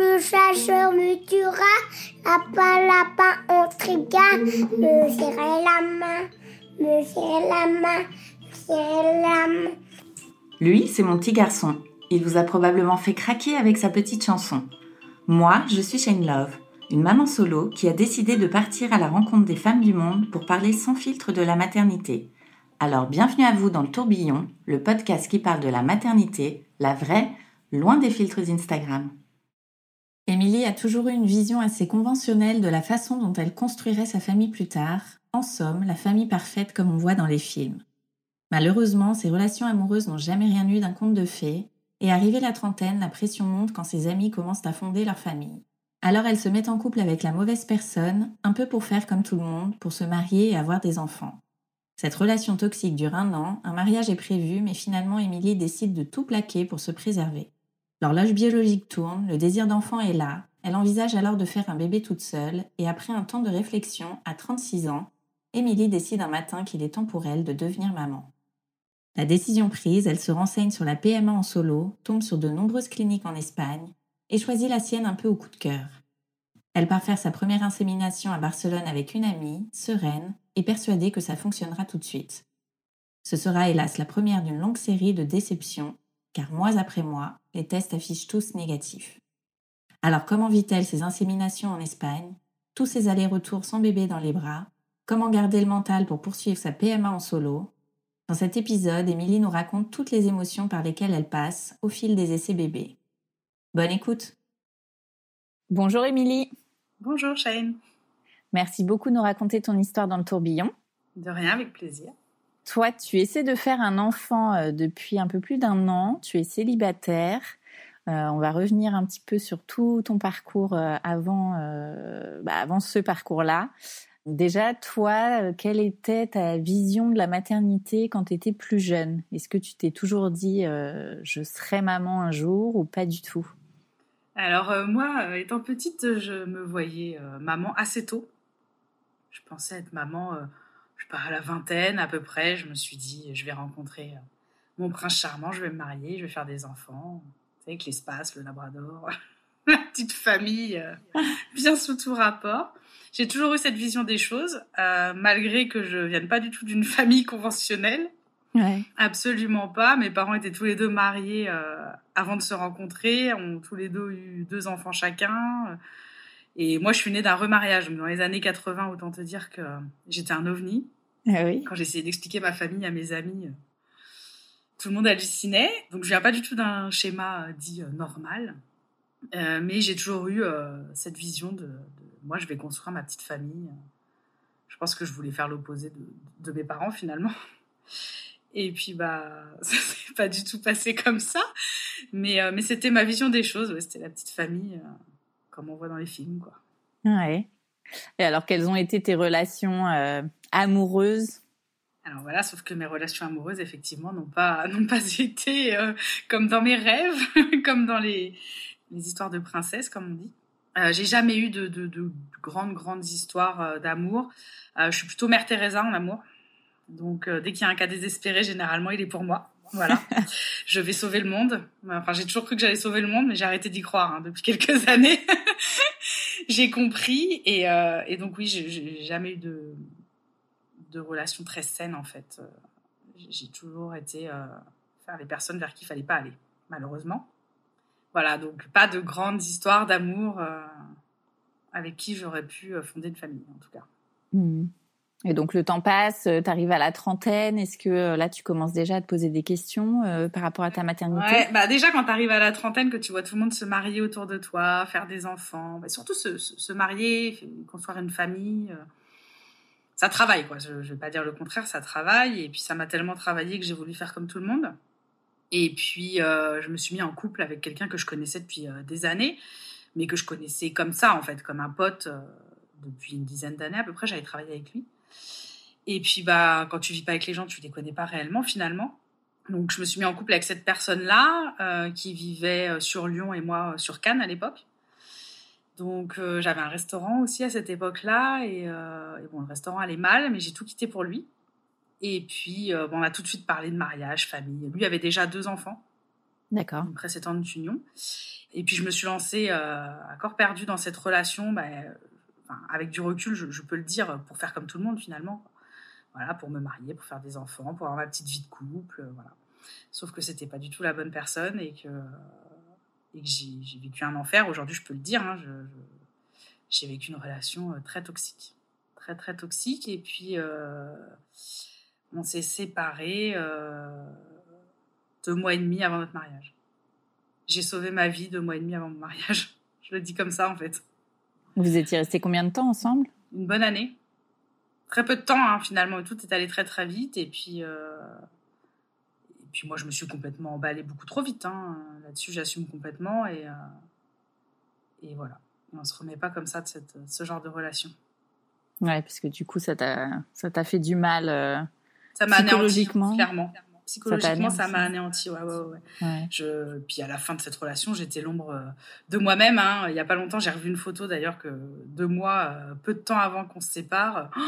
le chasseur me tuera. Lapin, lapin, on triga. Me serrer la main, me serrer la main, serrer la main. Lui, c'est mon petit garçon. Il vous a probablement fait craquer avec sa petite chanson. Moi, je suis Shane Love, une maman solo qui a décidé de partir à la rencontre des femmes du monde pour parler sans filtre de la maternité. Alors bienvenue à vous dans le tourbillon, le podcast qui parle de la maternité, la vraie, loin des filtres Instagram. Émilie a toujours eu une vision assez conventionnelle de la façon dont elle construirait sa famille plus tard, en somme, la famille parfaite comme on voit dans les films. Malheureusement, ses relations amoureuses n'ont jamais rien eu d'un conte de fées, et arrivée la trentaine, la pression monte quand ses amis commencent à fonder leur famille. Alors elle se met en couple avec la mauvaise personne, un peu pour faire comme tout le monde, pour se marier et avoir des enfants. Cette relation toxique dure un an, un mariage est prévu, mais finalement Émilie décide de tout plaquer pour se préserver. L'horloge biologique tourne, le désir d'enfant est là, elle envisage alors de faire un bébé toute seule, et après un temps de réflexion, à 36 ans, Émilie décide un matin qu'il est temps pour elle de devenir maman. La décision prise, elle se renseigne sur la PMA en solo, tombe sur de nombreuses cliniques en Espagne et choisit la sienne un peu au coup de cœur. Elle part faire sa première insémination à Barcelone avec une amie, sereine et persuadée que ça fonctionnera tout de suite. Ce sera hélas la première d'une longue série de déceptions, car mois après mois, les tests affichent tous négatifs. Alors comment vit-elle ses inséminations en Espagne, tous ses allers-retours sans bébé dans les bras, comment garder le mental pour poursuivre sa PMA en solo? Dans cet épisode, Émilie nous raconte toutes les émotions par lesquelles elle passe au fil des essais bébés. Bonne écoute Bonjour Émilie Bonjour Shane. Merci beaucoup de nous raconter ton histoire dans le tourbillon. De rien, avec plaisir. Toi, tu essaies de faire un enfant euh, depuis un peu plus d'un an, tu es célibataire. Euh, on va revenir un petit peu sur tout ton parcours euh, avant, bah, avant ce parcours-là. Déjà, toi, quelle était ta vision de la maternité quand tu étais plus jeune? Est-ce que tu t'es toujours dit je serai maman un jour ou pas du tout? Alors moi, étant petite, je me voyais maman assez tôt. Je pensais être maman, je sais pas, à la vingtaine à peu près. Je me suis dit, je vais rencontrer mon prince charmant, je vais me marier, je vais faire des enfants. avec l'espace, le labrador, la petite famille, bien sous tout rapport j'ai toujours eu cette vision des choses, euh, malgré que je vienne pas du tout d'une famille conventionnelle. Ouais. Absolument pas. Mes parents étaient tous les deux mariés euh, avant de se rencontrer, ont tous les deux eu deux enfants chacun. Et moi, je suis née d'un remariage. Donc, dans les années 80, autant te dire que j'étais un ovni. Ah oui. Quand j'essayais d'expliquer ma famille à mes amis, tout le monde hallucinait. Donc, je viens pas du tout d'un schéma dit normal. Euh, mais j'ai toujours eu euh, cette vision de, de, moi, je vais construire ma petite famille. Je pense que je voulais faire l'opposé de, de, mes parents finalement. Et puis, bah, ça s'est pas du tout passé comme ça. Mais, euh, mais c'était ma vision des choses. Ouais, c'était la petite famille, euh, comme on voit dans les films, quoi. Ouais. Et alors, quelles ont été tes relations euh, amoureuses? Alors voilà, sauf que mes relations amoureuses, effectivement, n'ont pas, n'ont pas été comme dans mes rêves, comme dans les, les histoires de princesses, comme on dit. Euh, j'ai jamais eu de, de, de, grandes, grandes histoires euh, d'amour. Euh, je suis plutôt mère Teresa en amour. Donc, dès qu'il y a un cas désespéré, généralement, il est pour moi. Voilà. je vais sauver le monde. Enfin, j'ai toujours cru que j'allais sauver le monde, mais j'ai arrêté d'y croire hein, depuis quelques années. J'ai compris. Et, et, donc, oui, j'ai jamais eu de, de relation très saine, en fait. J'ai toujours été faire les personnes vers qui il fallait pas aller, malheureusement. Voilà, donc pas de grandes histoires d'amour euh, avec qui j'aurais pu euh, fonder une famille, en tout cas. Mmh. Et donc le temps passe, euh, tu arrives à la trentaine, est-ce que là tu commences déjà à te poser des questions euh, par rapport à ta maternité? Bah déjà quand tu arrives à la trentaine, que tu vois tout le monde se marier autour de toi, faire des enfants, bah surtout se, se, marier, construire une famille, euh, ça travaille quoi, je, je vais pas dire le contraire, ça travaille, et puis ça m'a tellement travaillé que j'ai voulu faire comme tout le monde. Et puis, euh, je me suis mis en couple avec quelqu'un que je connaissais depuis euh, des années, mais que je connaissais comme ça, en fait, comme un pote euh, depuis une dizaine d'années à peu près. J'avais travaillé avec lui. Et puis, bah, quand tu vis pas avec les gens, tu les connais pas réellement, finalement. Donc, je me suis mis en couple avec cette personne-là, qui vivait sur Lyon et moi sur Cannes à l'époque. Donc, j'avais un restaurant aussi à cette époque-là. Et, et, bon, le restaurant allait mal, mais j'ai tout quitté pour lui. Et puis, euh, bon, on a tout de suite parlé de mariage, famille. Lui avait déjà deux enfants. D'accord. Une précédente union. Et puis, je me suis lancée euh, à corps perdu dans cette relation. Bah, avec du recul, je, peux le dire, pour faire comme tout le monde finalement. Voilà, pour me marier, pour faire des enfants, pour avoir ma petite vie de couple. Voilà. Sauf que c'était pas du tout la bonne personne et que, j'ai vécu un enfer. Aujourd'hui, je peux le dire. Hein, j'ai vécu une relation euh, très toxique. Très, très toxique. Et puis. Euh, on s'est séparés euh, deux mois et demi avant notre mariage. J'ai sauvé ma vie deux mois et demi avant mon mariage. Je le dis comme ça, en fait. Vous étiez restés combien de temps ensemble? Une bonne année. Très peu de temps, hein, finalement. Tout est allé très, très vite. Et puis, euh... et puis moi, je me suis complètement emballée beaucoup trop vite. Hein. Là-dessus, j'assume complètement. Et, euh... et voilà. Et on se remet pas comme ça de, cette, ce genre de relation. Ouais, parce que du coup, ça t'a fait du mal euh, ça m'a anéanti, clairement. Psychologiquement, ça m'a anéanti. Ouais, ouais, ouais. ouais. Je... Puis à la fin de cette relation, j'étais l'ombre euh, de moi-même. Hein. Il y a pas longtemps, j'ai revu une photo d'ailleurs que deux mois, euh, peu de temps avant qu'on se sépare.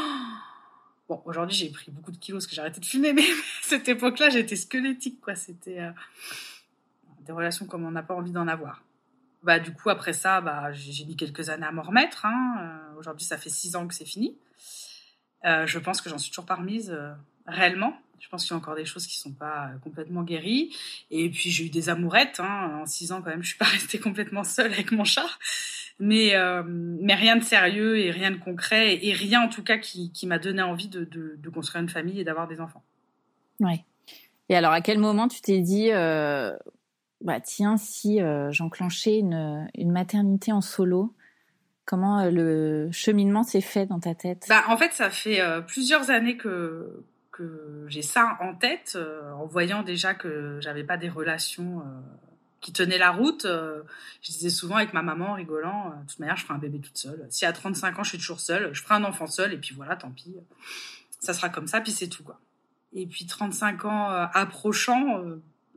Bon, aujourd'hui, j'ai pris beaucoup de kilos parce que j'ai arrêté de fumer, mais à cette époque-là, j'étais squelettique, quoi. C'était euh... des relations comme on n'a pas envie d'en avoir. Bah, du coup, après ça, bah, j'ai mis quelques années à m'en remettre. Hein. Euh, aujourd'hui, ça fait six ans que c'est fini. Euh, je pense que j'en suis toujours pas remise réellement. Je pense qu'il y a encore des choses qui sont pas euh, complètement guéries. Et puis j'ai eu des amourettes. Hein. En six ans, quand même, je suis pas restée complètement seule avec mon chat. Mais, euh, mais rien de sérieux et rien de concret. Et rien, en tout cas, qui, qui m'a donné envie de, de, de, construire une famille et d'avoir des enfants. Ouais. Et alors, à quel moment tu t'es dit, euh, bah tiens, si euh, j'enclenchais une, une maternité en solo, comment le cheminement s'est fait dans ta tête? Bah, En fait, ça fait plusieurs années que, que j'ai ça en tête, euh, en voyant déjà que j'avais pas des relations euh, qui tenaient la route. Euh, je disais souvent avec ma maman en rigolant, de toute manière, je ferai un bébé toute seule. Si à 35 ans, je suis toujours seule, je ferai un enfant seul, et puis voilà, tant pis. Ça sera comme ça, puis c'est tout, quoi. Et puis 35 ans approchant,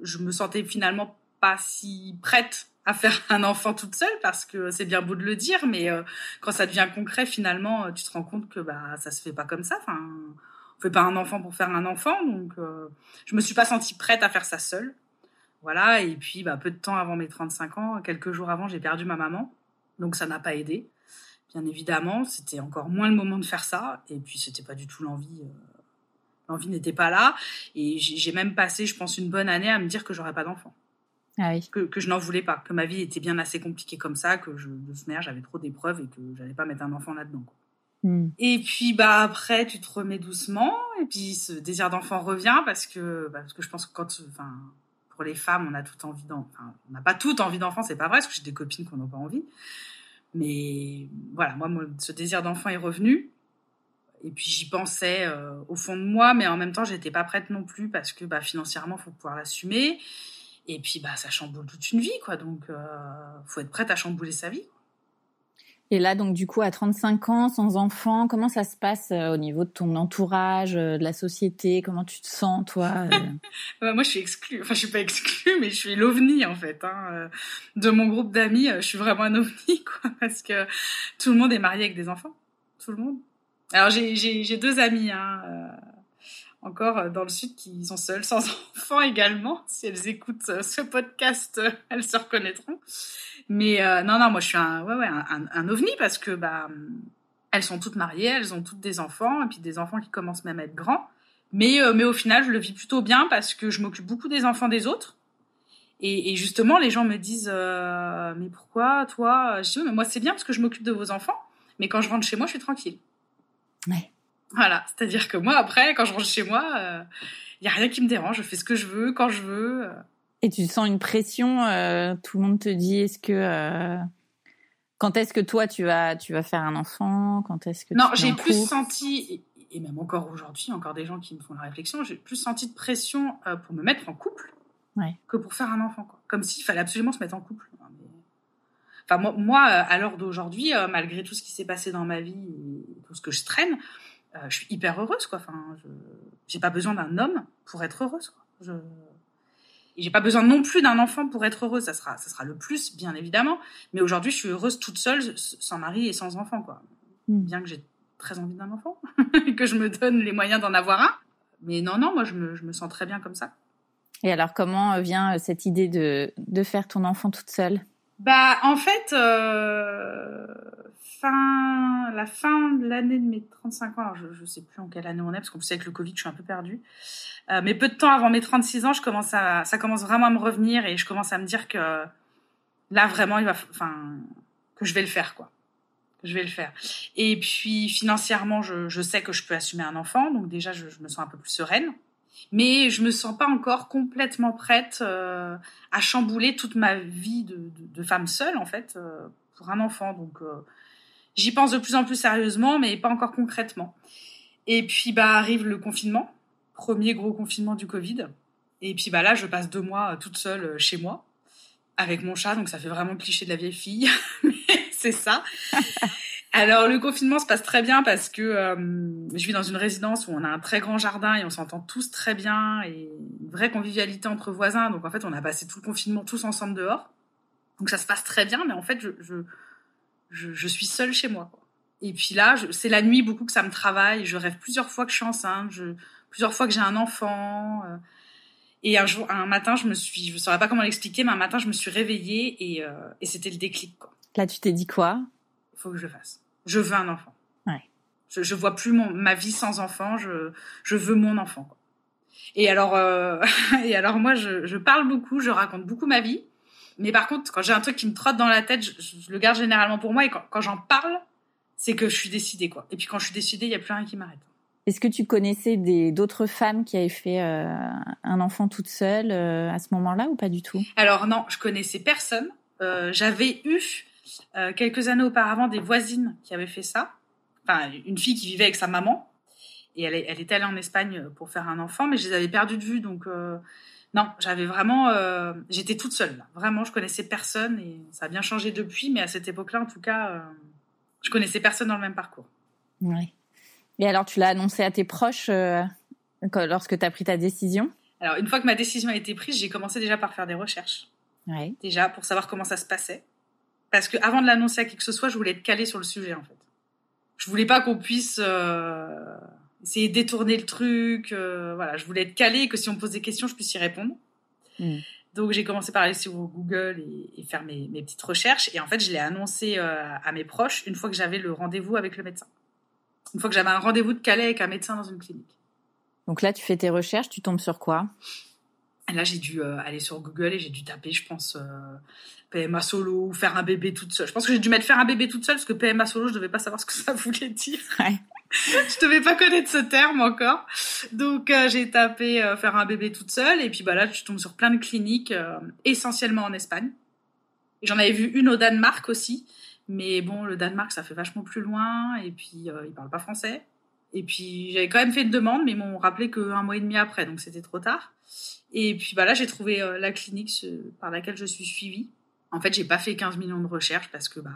je me sentais finalement pas si prête à faire un enfant toute seule parce que c'est bien beau de le dire, mais quand ça devient concret, finalement, tu te rends compte que bah ça se fait pas comme ça. On fait pas un enfant pour faire un enfant, donc euh, je me suis pas sentie prête à faire ça seule. Voilà, et puis bah, peu de temps avant mes 35 ans, quelques jours avant, j'ai perdu ma maman, donc ça n'a pas aidé. Bien évidemment, c'était encore moins le moment de faire ça, et puis c'était pas du tout l'envie. Euh, l'envie n'était pas là, et j'ai même passé, je pense, une bonne année à me dire que j'aurais pas d'enfant. Ah oui. que, que, je n'en voulais pas, que ma vie était bien assez compliquée comme ça, que je, de ce j'avais trop d'épreuves et que j'allais pas mettre un enfant là-dedans. Mm. Et puis bah après tu te remets doucement. Et puis ce désir d'enfant revient parce que bah, parce que je pense que quand enfin pour les femmes on a tout envie d'enfant on n'a pas tout envie d'enfant c'est pas vrai parce que j'ai des copines qui n'ont pas envie. Mais voilà moi ce désir d'enfant est revenu. Et puis j'y pensais euh, au fond de moi mais en même temps j'étais pas prête non plus parce que bah financièrement faut pouvoir l'assumer. Et puis bah ça chamboule toute une vie quoi. Donc euh, faut être prête à chambouler sa vie et là, donc, du coup, à 35 ans, sans enfant, comment ça se passe euh, au niveau de ton entourage, euh, de la société? Comment tu te sens, toi euh? Moi, je suis exclue. Enfin, je suis pas exclue, mais je suis l'ovni, en fait. Hein. De mon groupe d'amis, je suis vraiment un ovni, quoi, parce que tout le monde est marié avec des enfants. Tout le monde. Alors, j'ai deux amis, hein, encore dans le sud, qui sont seules, sans enfants également. Si elles écoutent ce podcast, elles se reconnaîtront. Mais euh, non, non, moi je suis un, ouais, ouais, un, un, ovni parce que bah, elles sont toutes mariées, elles ont toutes des enfants, et puis des enfants qui commencent même à être grands. Mais, euh, mais au final, je le vis plutôt bien parce que je m'occupe beaucoup des enfants des autres. Et, et justement, les gens me disent euh, Mais pourquoi toi Je dis Mais moi, c'est bien parce que je m'occupe de vos enfants, mais quand je rentre chez moi, je suis tranquille. Ouais. Voilà, c'est-à-dire que moi, après, quand je rentre chez moi, il n'y a rien qui me dérange, je fais ce que je veux, quand je veux. Et tu sens une pression, euh, tout le monde te dit est-ce que euh, quand est-ce que toi tu vas tu vas faire un enfant? Quand est-ce que Non, j'ai plus senti et même encore aujourd'hui, encore des gens qui me font la réflexion, j'ai plus senti de pression euh, pour me mettre en couple. que pour faire un enfant. Quoi. Comme s'il fallait absolument se mettre en couple. Enfin, moi, moi à l'heure d'aujourd'hui, malgré tout ce qui s'est passé dans ma vie et tout ce que je traîne, je suis hyper heureuse. Quoi. Enfin, je j'ai pas besoin d'un homme pour être heureuse. Quoi. Je et j'ai pas besoin non plus d'un enfant pour être heureuse. Ça sera, ça sera le plus, bien évidemment. Mais aujourd'hui, je suis heureuse toute seule, sans mari et sans enfant, quoi. Hmm. Bien que j'ai très envie d'un enfant, et que je me donne les moyens d'en avoir un. Mais non, non, moi, je me, je me, sens très bien comme ça. Et alors, comment vient euh, cette idée de, de faire ton enfant toute seule? Bah, en fait, euh, la fin de l'année de mes 35 ans, je, je sais plus en quelle année on est, parce qu'on sait avec le Covid, je suis un peu perdue. Euh, mais peu de temps avant mes 36 ans, ça commence vraiment à me revenir et je commence à me dire que là vraiment, que je vais le faire quoi. Que je vais le faire. Et puis financièrement, je, sais que je peux assumer un enfant, donc déjà je, me sens un peu plus sereine. Mais je me sens pas encore complètement prête euh, à chambouler toute ma vie de, femme seule en fait euh, pour un enfant. Donc j'y pense de plus en plus sérieusement, mais pas encore concrètement. Et puis bah arrive le confinement premier gros confinement du Covid. Et puis bah là, je passe deux mois euh, toute seule euh, chez moi avec mon chat, donc ça fait vraiment cliché de la vieille fille, c'est ça. Alors le confinement se passe très bien parce que euh, je vis dans une résidence où on a un très grand jardin et on s'entend tous très bien et une vraie convivialité entre voisins. Donc en fait, on a passé tout le confinement tous ensemble dehors. Donc ça se passe très bien, mais en fait, je, je, je, je suis seule chez moi. Et puis là, c'est la nuit beaucoup que ça me travaille. Je rêve plusieurs fois que je suis enceinte. Je, plusieurs fois que j'ai un enfant. Euh, et un jour, un matin, je me suis, je ne saurais pas comment l'expliquer, mais un matin, je me suis réveillée et, euh, et c'était le déclic. Quoi. Là, tu t'es dit quoi? Il faut que je le fasse. Je veux un enfant. Ouais. Je, je vois plus mon, ma vie sans enfant. Je, je veux mon enfant. Quoi. Et alors, euh, et alors moi, je, je, parle beaucoup, je raconte beaucoup ma vie. Mais par contre, quand j'ai un truc qui me trotte dans la tête, je, je le garde généralement pour moi. Et quand, quand j'en parle, c'est que je suis décidée, quoi. Et puis quand je suis décidée, il y a plus rien qui m'arrête. Est-ce que tu connaissais d'autres femmes qui avaient fait euh, un enfant toute seule euh, à ce moment-là ou pas du tout? Alors non, je connaissais personne. Euh, J'avais eu quelques années auparavant des voisines qui avaient fait ça. Enfin, une fille qui vivait avec sa maman et elle, elle était allée en Espagne pour faire un enfant, mais je les avais perdues de vue. Donc non, j'avais vraiment, j'étais toute seule. Là. Vraiment, je connaissais personne et ça a bien changé depuis, mais à cette époque-là, en tout cas, je connaissais personne dans le même parcours. Ouais. Et alors, tu l'as annoncé à tes proches euh, lorsque tu as pris ta décision? Alors, une fois que ma décision a été prise, j'ai commencé déjà par faire des recherches. Déjà, pour savoir comment ça se passait. Parce que avant de l'annoncer à qui que ce soit, je voulais être calée sur le sujet, en fait. Je voulais pas qu'on puisse euh, essayer de détourner le truc. Euh, voilà, je voulais être calée et que si on me pose des questions, je puisse y répondre. Mm. Donc j'ai commencé par aller sur Google et, et faire mes, mes, petites recherches. Et en fait, je l'ai annoncé euh, à mes proches une fois que j'avais le rendez-vous avec le médecin une fois que j'avais un rendez-vous de Calais avec un médecin dans une clinique. Donc là, tu fais tes recherches, tu tombes sur quoi? Là, j'ai dû euh, aller sur Google et j'ai dû taper, je pense, PMA solo ou faire un bébé toute seule. Je pense que j'ai dû mettre faire un bébé toute seule parce que PMA solo, je devais pas savoir ce que ça voulait dire. Ouais. je devais pas connaître ce terme encore. Donc euh, j'ai tapé euh, faire un bébé toute seule et puis bah là, je tombe sur plein de cliniques, euh, essentiellement en Espagne. J'en avais vu une au Danemark aussi. Mais bon, le Danemark, ça fait vachement plus loin, et puis ils parlent pas français. Et puis j'avais quand même fait une demande, mais ils m'ont rappelé qu'un mois et demi après, donc c'était trop tard. Et puis bah là, j'ai trouvé la clinique par laquelle je suis suivie. En fait, j'ai pas fait 15 millions de recherches parce que bah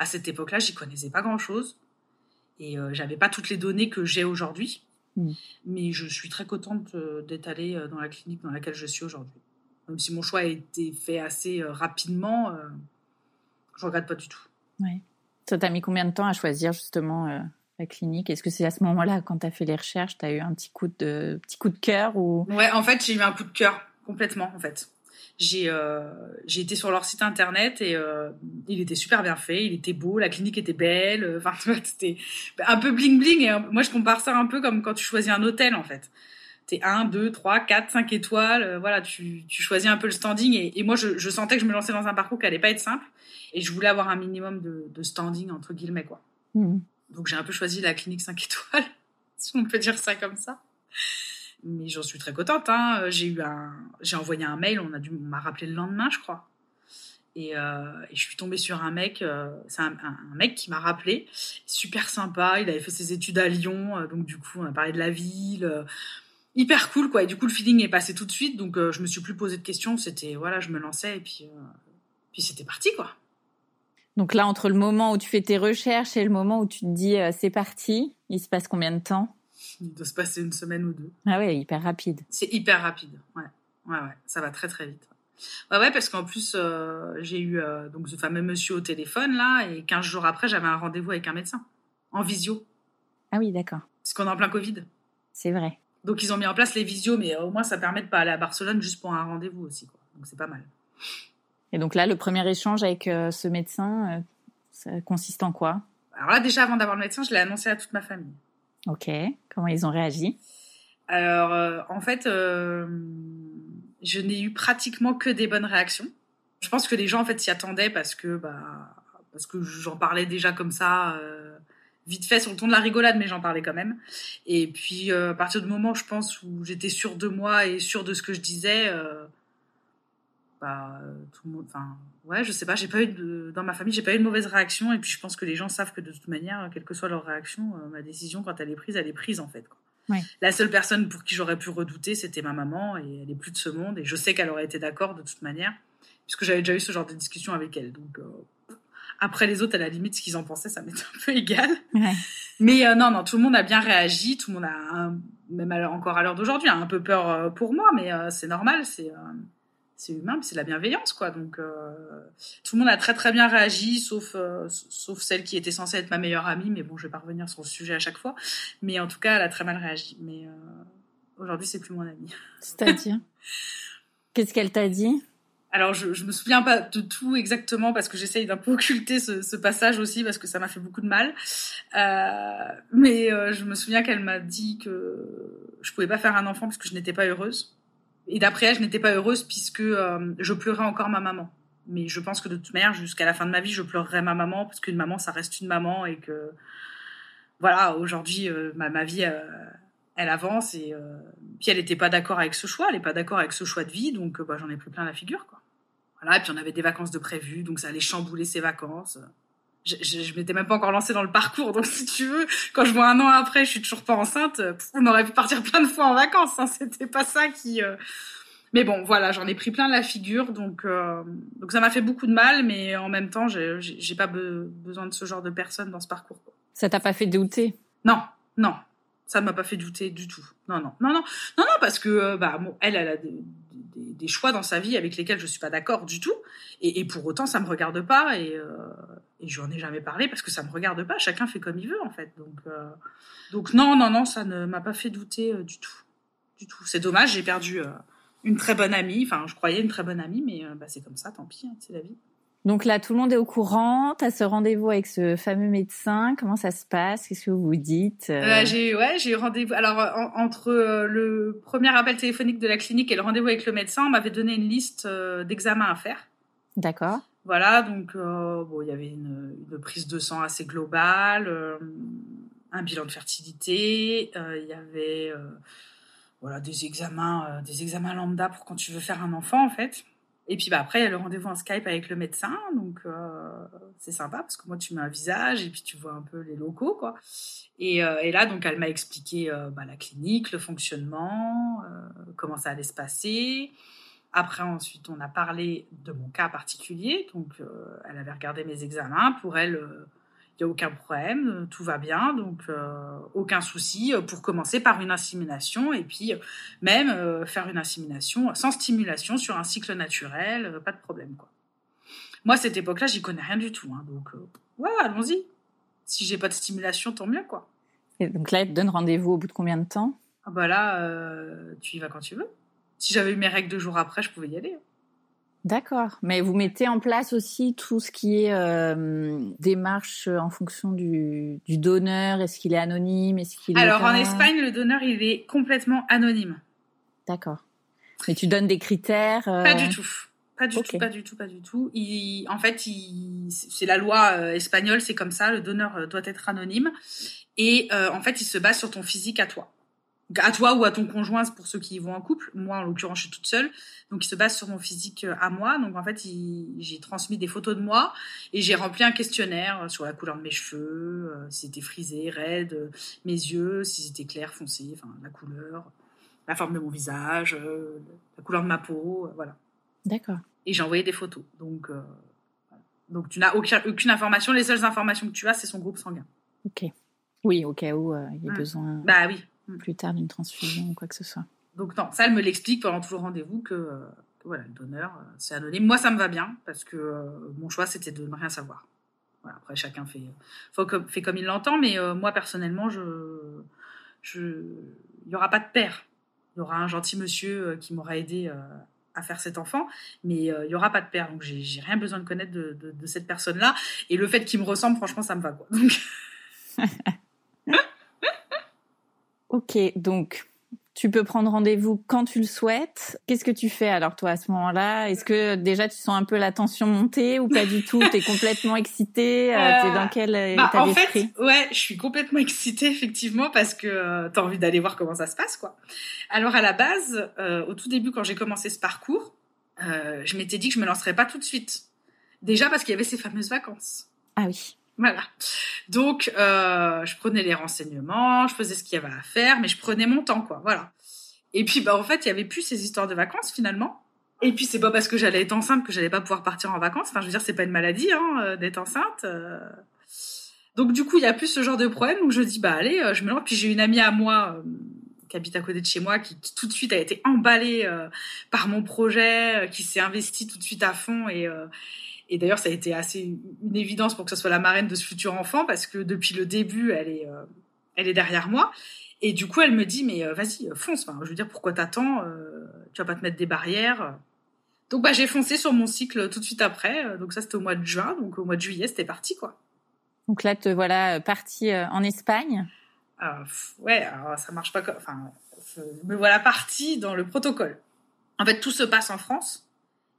à cette époque-là, j'y connaissais pas grand-chose et euh, j'avais pas toutes les données que j'ai aujourd'hui. Mmh. Mais je suis très contente euh, d'être allée euh, dans la clinique dans laquelle je suis aujourd'hui. Même si mon choix a été fait assez rapidement, je regrette pas du tout. Ouais. Ça t'a mis combien de temps à choisir justement euh, la clinique? Est-ce que c'est à ce moment-là, quand tu as fait les recherches, tu as eu un petit coup de, petit coup de cœur ou... Ouais, en fait, j'ai eu un coup de cœur complètement, en fait. J'ai euh, j'ai été sur leur site internet et euh, il était super bien fait, il était beau, la clinique était belle, euh, enfin c'était un peu bling bling et moi je compare ça un peu comme quand tu choisis un hôtel en fait. T'es 1, 2, 3, 4, 5 étoiles, voilà, tu, tu choisis un peu le standing et, et moi je, je sentais que je me lançais dans un parcours qui allait pas être simple et je voulais avoir un minimum de, de standing entre guillemets quoi. Mmh. Donc j'ai un peu choisi la clinique 5 étoiles, si on peut dire ça comme ça. Mais j'en suis très contente. Hein. J'ai eu un, j'ai envoyé un mail, on a dû, m'a rappelé le lendemain, je crois. Et, euh, je suis tombée sur un mec, euh, c'est un, mec qui m'a rappelé, super sympa. Il avait fait ses études à Lyon, euh, donc du coup on a parlé de la ville. hyper cool quoi. Et du coup, le feeling est passé tout de suite, donc je me suis plus posé de questions. C'était voilà, je me lançais et puis puis c'était parti quoi. Donc là, entre le moment où tu fais tes recherches et le moment où tu te dis c'est parti, il se passe combien de temps? Il doit se passer une semaine ou deux. Ah ouais, hyper rapide. C'est hyper rapide, ouais. Ouais, ouais, ça va très très vite. Ouais, ouais, parce qu'en plus, euh, j'ai eu euh, donc ce fameux monsieur au téléphone là, et 15 jours après, j'avais un rendez-vous avec un médecin, en visio. Ah oui, d'accord. Parce qu'on est en plein Covid. C'est vrai. Donc ils ont mis en place les visios, mais au moins ça permet de pas aller à Barcelone juste pour un rendez-vous aussi, quoi. Donc c'est pas mal. Et donc là, le premier échange avec euh, ce médecin, ça consiste en quoi? Alors là, déjà avant d'avoir le médecin, je l'ai annoncé à toute ma famille. Ok. Comment ils ont réagi? Alors en fait je n'ai eu pratiquement que des bonnes réactions. Je pense que les gens en fait s'y attendaient parce que bah parce que j'en parlais déjà comme ça euh, vite fait sur le ton de la rigolade mais j'en parlais quand même. Et puis euh, à partir du moment je pense où j'étais sûre de moi et sûre de ce que je disais euh, bah tout le monde enfin ouais, je sais pas, j'ai pas eu de, dans ma famille, j'ai pas eu de mauvaise réaction et puis je pense que les gens savent que de toute manière quelle que soit leur réaction, ma décision quand elle est prise, elle est prise en fait quoi. La seule personne pour qui j'aurais pu redouter, c'était ma maman, et elle est plus de ce monde, et je sais qu'elle aurait été d'accord de toute manière, puisque j'avais déjà eu ce genre de discussion avec elle. Donc, euh, après les autres, à la limite, ce qu'ils en pensaient, ça m'était un peu égal. Mais euh, non, non, tout le monde a bien réagi, tout le monde a, même encore à l'heure d'aujourd'hui, a un peu peur euh, pour moi, mais c'est normal, c'est c'est humain, c'est la bienveillance, quoi. Donc, euh, tout le monde a très très bien réagi, sauf euh, sauf celle qui était censée être ma meilleure amie. Mais bon, je vais pas revenir sur le sujet à chaque fois. Mais en tout cas, elle a très mal réagi. Mais euh, aujourd'hui, c'est plus mon amie. C'est-à-dire Qu'est-ce qu'elle t'a dit? Alors, je, je me souviens pas de tout exactement parce que j'essaye d'un peu occulter ce, ce, passage aussi parce que ça m'a fait beaucoup de mal. Mais je me souviens qu'elle m'a dit que je pouvais pas faire un enfant parce que je n'étais pas heureuse. Et d'après elle, je n'étais pas heureuse puisque euh, je pleurais encore ma maman. Mais je pense que de toute manière, jusqu'à la fin de ma vie, je pleurerai ma maman parce qu'une maman, ça reste une maman et que voilà, aujourd'hui, euh, ma, ma, vie, euh, elle avance et puis elle n'était pas d'accord avec ce choix, elle n'est pas d'accord avec ce choix de vie, donc bah, j'en ai pris plein la figure, quoi. Voilà, et puis on avait des vacances de prévues, donc ça allait chambouler ses vacances je, je, m'étais même pas encore lancée dans le parcours. Donc, si tu veux, quand je vois un an après, je suis toujours pas enceinte, on aurait pu partir plein de fois en vacances. Hein, C'était pas ça qui. Euh, mais bon, voilà, j'en ai pris plein la figure. Donc, euh... donc ça m'a fait beaucoup de mal, mais en même temps, j'ai pas besoin de ce genre de personnes dans ce parcours. Quoi. Ça t'a pas fait douter? Non, non, ça m'a pas fait douter du tout. Non, non, non, non, non, non, parce que euh, bah, bon, elle, elle a des, des, choix dans sa vie avec lesquels je suis pas d'accord du tout, et, pour autant, ça me regarde pas, et, euh, je n'en ai jamais parlé parce que ça me regarde pas. Chacun fait comme il veut, en fait. Donc, euh, donc non, non, non, ça ne m'a pas fait douter du tout, du tout. C'est dommage, j'ai perdu une très bonne amie. Enfin, je croyais une très bonne amie, mais bah, c'est comme ça, tant pis, hein, c'est la vie. Donc là, tout le monde est au courant. Tu as ce rendez-vous avec ce fameux médecin. Comment ça se passe? Qu'est-ce que vous vous dites? Euh... J'ai ouais, j'ai eu rendez-vous. Alors entre euh, le premier appel téléphonique de la clinique et le rendez-vous avec le médecin, on m'avait donné une liste euh, d'examens à faire. D'accord. Voilà, donc euh, bon, il y avait une, une, prise de sang assez globale, un bilan de fertilité, il y avait voilà des examens, des examens lambda pour quand tu veux faire un enfant en fait. Et puis bah, après, il y a le rendez-vous en Skype avec le médecin, donc euh, c'est sympa parce que moi, tu mets un visage et puis tu vois un peu les locaux, quoi. Et, euh, là, donc, elle m'a expliqué euh, bah, la clinique, le fonctionnement, comment ça allait se passer. Après, ensuite, on a parlé de mon cas particulier, donc elle avait regardé mes examens. Pour elle, il n'y a aucun problème, tout va bien, donc euh, aucun souci pour commencer par une insémination et puis même euh, faire une insémination sans stimulation sur un cycle naturel, euh, pas de problème quoi. Moi, à cette époque-là, j'y connais rien du tout, hein, donc ouais, allons-y. Si j'ai pas de stimulation, tant mieux quoi. Et donc là, elle te donne rendez-vous au bout de combien de temps? Ah bah là, tu y vas quand tu veux. Si j'avais eu mes règles deux jours après, je pouvais y aller. D'accord. Mais vous mettez en place aussi tout ce qui est euh, démarche en fonction du, du donneur. Est-ce qu'il est anonyme? Est-ce qu'il Alors en Espagne, le donneur il est complètement anonyme. D'accord. Mais tu donnes des critères euh... Pas du tout. Pas du okay. tout, pas du tout, pas du tout. Il, en fait, c'est la loi euh, espagnole, c'est comme ça. Le donneur doit être anonyme et euh, en fait, il se base sur ton physique à toi à toi ou à ton conjoint pour ceux qui y vont en couple. Moi, en l'occurrence, je suis toute seule. Donc, il se base sur mon physique euh, à moi. Donc, en fait, j'ai transmis des photos de moi et j'ai rempli un questionnaire sur la couleur de mes cheveux, euh, si c'était frisé, raide, mes yeux, si c'était clair, foncé, enfin, la couleur. la forme de mon visage, euh, la couleur de ma peau, euh, voilà. D'accord. Et j'ai envoyé des photos. Donc, euh, voilà. donc tu n'as aucun- aucune information. Les seules informations que tu as, c'est son groupe sanguin. Ok. Oui, au cas où euh, il y a Mm. besoin Bah oui. Plus tard d'une transfusion ou quoi que ce soit. Donc non, ça, elle me l'explique pendant tout le rendez-vous que, euh, que voilà, le donneur, euh, c'est anonyme. Moi, ça me va bien parce que euh, mon choix, c'était de ne rien savoir. Voilà, après, chacun fait, faut fait comme il l'entend, mais euh, moi, personnellement, je, je, il n'y aura pas de père. Il y aura un gentil monsieur euh, qui m'aura aidé à faire cet enfant, mais il n'y aura pas de père. Donc, j'ai j'ai rien besoin de connaître de, de, de cette personne-là. Et le fait qu'il me ressemble, franchement, ça me va. Quoi. Donc, Ok, donc tu peux prendre rendez-vous quand tu le souhaites. Qu'est-ce que tu fais alors toi à ce moment-là? Est-ce que déjà tu sens un peu la tension monter ou pas du tout? T'es complètement excitée? Euh, T'es dans quel euh, Bah, état en fait, ouais, je suis complètement excitée effectivement parce que euh, t'as envie d'aller voir comment ça se passe, quoi. Alors à la base, euh, au tout début, quand j'ai commencé ce parcours, euh, je m'étais dit que je me lancerais pas tout de suite. Déjà parce qu'il y avait ces fameuses vacances. Ah oui. Voilà. Donc, euh, je prenais les renseignements, je faisais ce qu'il y avait à faire, mais je prenais mon temps, quoi. Voilà. Et puis, bah, en fait, il y avait plus ces histoires de vacances finalement. Et puis, c'est pas parce que j'allais être enceinte que j'allais pas pouvoir partir en vacances. Enfin, je veux dire, c'est pas une maladie hein, euh, d'être enceinte. euh. Donc, du coup, il y a plus ce genre de problème. Donc, je dis, bah allez, je me lance. Puis, j'ai une amie à moi qui habite à côté de chez moi, qui, qui tout de suite a été emballée par mon projet, qui s'est investie tout de suite à fond et et d'ailleurs, ça a été assez une évidence pour que ce soit la marraine de ce futur enfant parce que depuis le début, elle est, euh, elle est derrière moi. Et du coup, elle me dit, mais euh, vas-y, euh, fonce. Enfin, je veux dire, pourquoi t'attends Tu vas pas te mettre des barrières. Donc, bah, j'ai foncé sur mon cycle tout de suite après. Donc, ça, c'était au mois de juin. Donc, au mois de juillet, c'était parti, quoi. Donc là te voilà partie en Espagne. Ah, ouais, alors, ça marche pas comme. Enfin, me voilà partie dans le protocole. En fait, tout se passe en France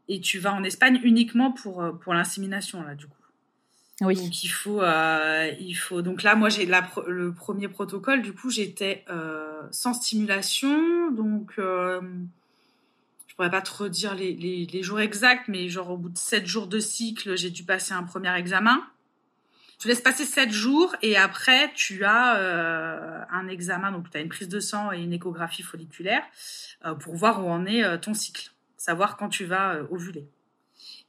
et tu vas en Espagne uniquement pour, euh, pour l'insémination, là, du coup. Oui. Donc il faut, euh, il faut. Donc là, moi j'ai le premier protocole. Du coup, j'étais euh, sans stimulation. Donc euh, je pourrais pas trop dire les, les, les jours exacts, mais genre au bout de sept jours de cycle, j'ai dû passer un premier examen. Tu laisses passer sept jours et après tu as un examen. Donc tu as une prise de sang et une échographie folliculaire pour voir où en est ton cycle, savoir quand tu vas euh, ovuler.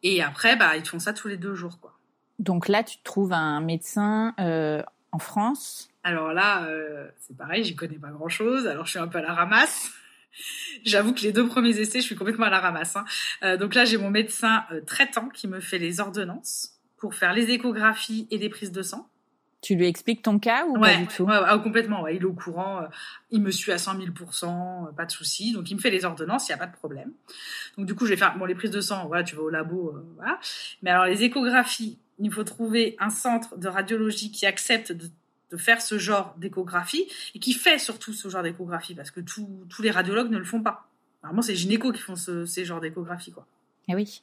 Et après, bah ils te font ça tous les deux jours, quoi. Donc là tu trouves un médecin euh, en France? Alors là, euh, c'est pareil, j'y connais pas grand chose. Alors je suis un peu à la ramasse. J'avoue que les deux premiers essais, je suis complètement à la ramasse. hein. Euh, donc là, j'ai mon médecin traitant qui me fait les ordonnances pour faire les échographies et les prises de sang. Tu lui expliques ton cas ou pas du tout? ouais, ouais, complètement. Ouais, il est au courant. euh, il me suit à 100 000% euh, pas de souci. Donc il me fait les ordonnances, il n'y a pas de problème. Donc du coup, je vais faire bon les prises de sang. Voilà, tu vas au labo, euh, voilà. Mais alors les échographies, il faut trouver un centre de radiologie qui accepte de, de faire ce genre d'échographie et qui fait surtout ce genre d'échographie parce que tous tous les radiologues ne le font pas. Normalement, c'est les gynécos qui font ce, ces genres d'échographie, quoi. Ah oui.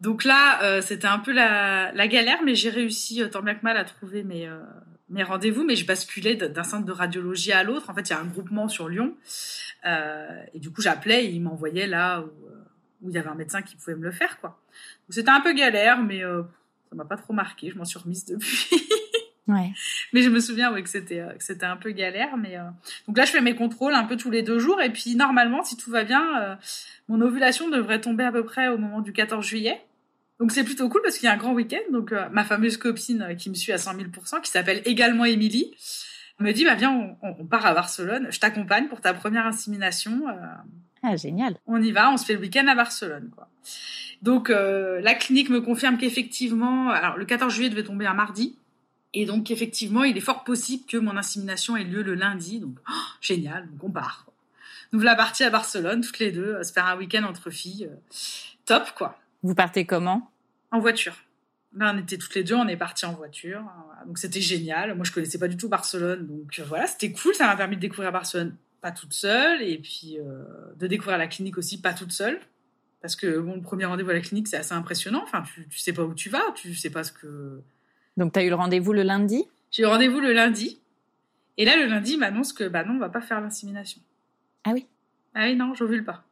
Donc là, euh, c'était un peu la, la galère, mais j'ai réussi euh, tant bien que mal à trouver mes, euh, mes rendez-vous. Mais je basculais d'un centre de radiologie à l'autre. En fait, il y a un groupement sur Lyon. Euh, et du coup, j'appelais et ils m'envoyaient là où, euh, où il y avait un médecin qui pouvait me le faire. quoi. Donc c'était un peu galère, mais euh, ça m'a pas trop marqué. Je m'en suis remise depuis. Ouais. mais je me souviens oui, que c'était euh, que c'était un peu galère. Mais euh, donc là, je fais mes contrôles un peu tous les deux jours. Et puis normalement, si tout va bien, euh, mon ovulation devrait tomber à peu près au moment du 14 juillet. Donc c'est plutôt cool parce qu'il y a un grand week-end. Donc euh, ma fameuse copine euh, qui me suit à 100 000% qui s'appelle également Émilie, me dit bah viens, on, part à Barcelone. Je t'accompagne pour ta première insémination. euh, Ah génial. on y va, on se fait le week-end à Barcelone. Quoi. Donc euh, la clinique me confirme qu'effectivement, alors le 14 juillet devait tomber un mardi, et donc effectivement, il est fort possible que mon insémination ait lieu le lundi. Donc oh, génial, donc on part. Nous voilà partis à Barcelone, toutes les deux, à se faire un week-end entre filles, top quoi, Vous partez comment? En voiture. Là, on était toutes les deux, on est partis en voiture, donc c'était génial. Moi, je connaissais pas du tout Barcelone, donc euh, voilà, c'était cool. Ça m'a permis de découvrir Barcelone pas toute seule, et puis euh, de découvrir la clinique aussi pas toute seule. Parce que bon, le premier rendez-vous à la clinique, c'est assez impressionnant. Enfin, tu, tu sais pas où tu vas, tu sais pas ce que. Donc tu as eu le rendez-vous le lundi? J'ai eu rendez-vous le lundi, et là, le lundi, il m'annonce que bah non, on va pas faire l'insémination. Ah oui? Ah oui, non, j'ovule pas.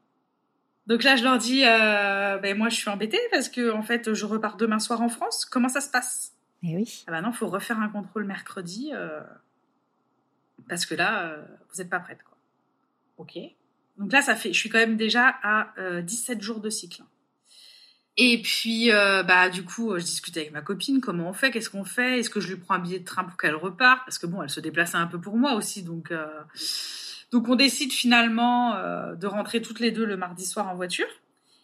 Donc là, je leur dis, euh, ben moi, je suis embêtée parce que en fait, je repars demain soir en France. Comment ça se passe? Eh oui. Ah bah non, faut refaire un contrôle mercredi euh, parce que là, euh, vous n'êtes pas prête. Quoi. Ok. Donc là, ça fait, je suis quand même déjà à 17 jours de cycle. Et puis, bah, du coup, je discutais avec ma copine, comment on fait, qu'est-ce qu'on fait, est-ce que je lui prends un billet de train pour qu'elle reparte, parce que bon, elle se déplaçait un peu pour moi aussi, donc, donc on décide finalement de rentrer toutes les deux le mardi soir en voiture.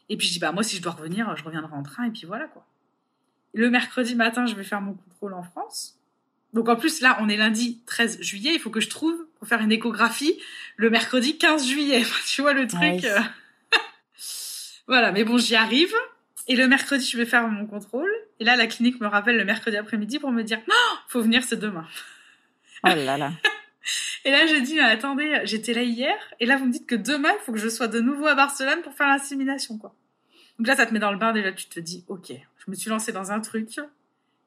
Et puis je dis, bah moi, si je dois revenir, je reviendrai en train, et puis voilà quoi. Le mercredi matin, je vais faire mon contrôle en France. Donc en plus, là, on est lundi 13 juillet, il faut que je trouve pour faire une échographie le mercredi 15 juillet. tu vois le truc. voilà, mais bon, j'y arrive. Et le mercredi, je vais faire mon contrôle. Et là, la clinique me rappelle le mercredi après-midi pour me dire non, faut venir, c'est demain. Oh là là. et là, j'ai dit attendez, j'étais là hier, et là, vous me dites que demain, il faut que je sois de nouveau à Barcelone pour faire l'insémination, quoi. Donc là, ça te met dans le bain. Déjà, tu te dis ok, je me suis lancée dans un truc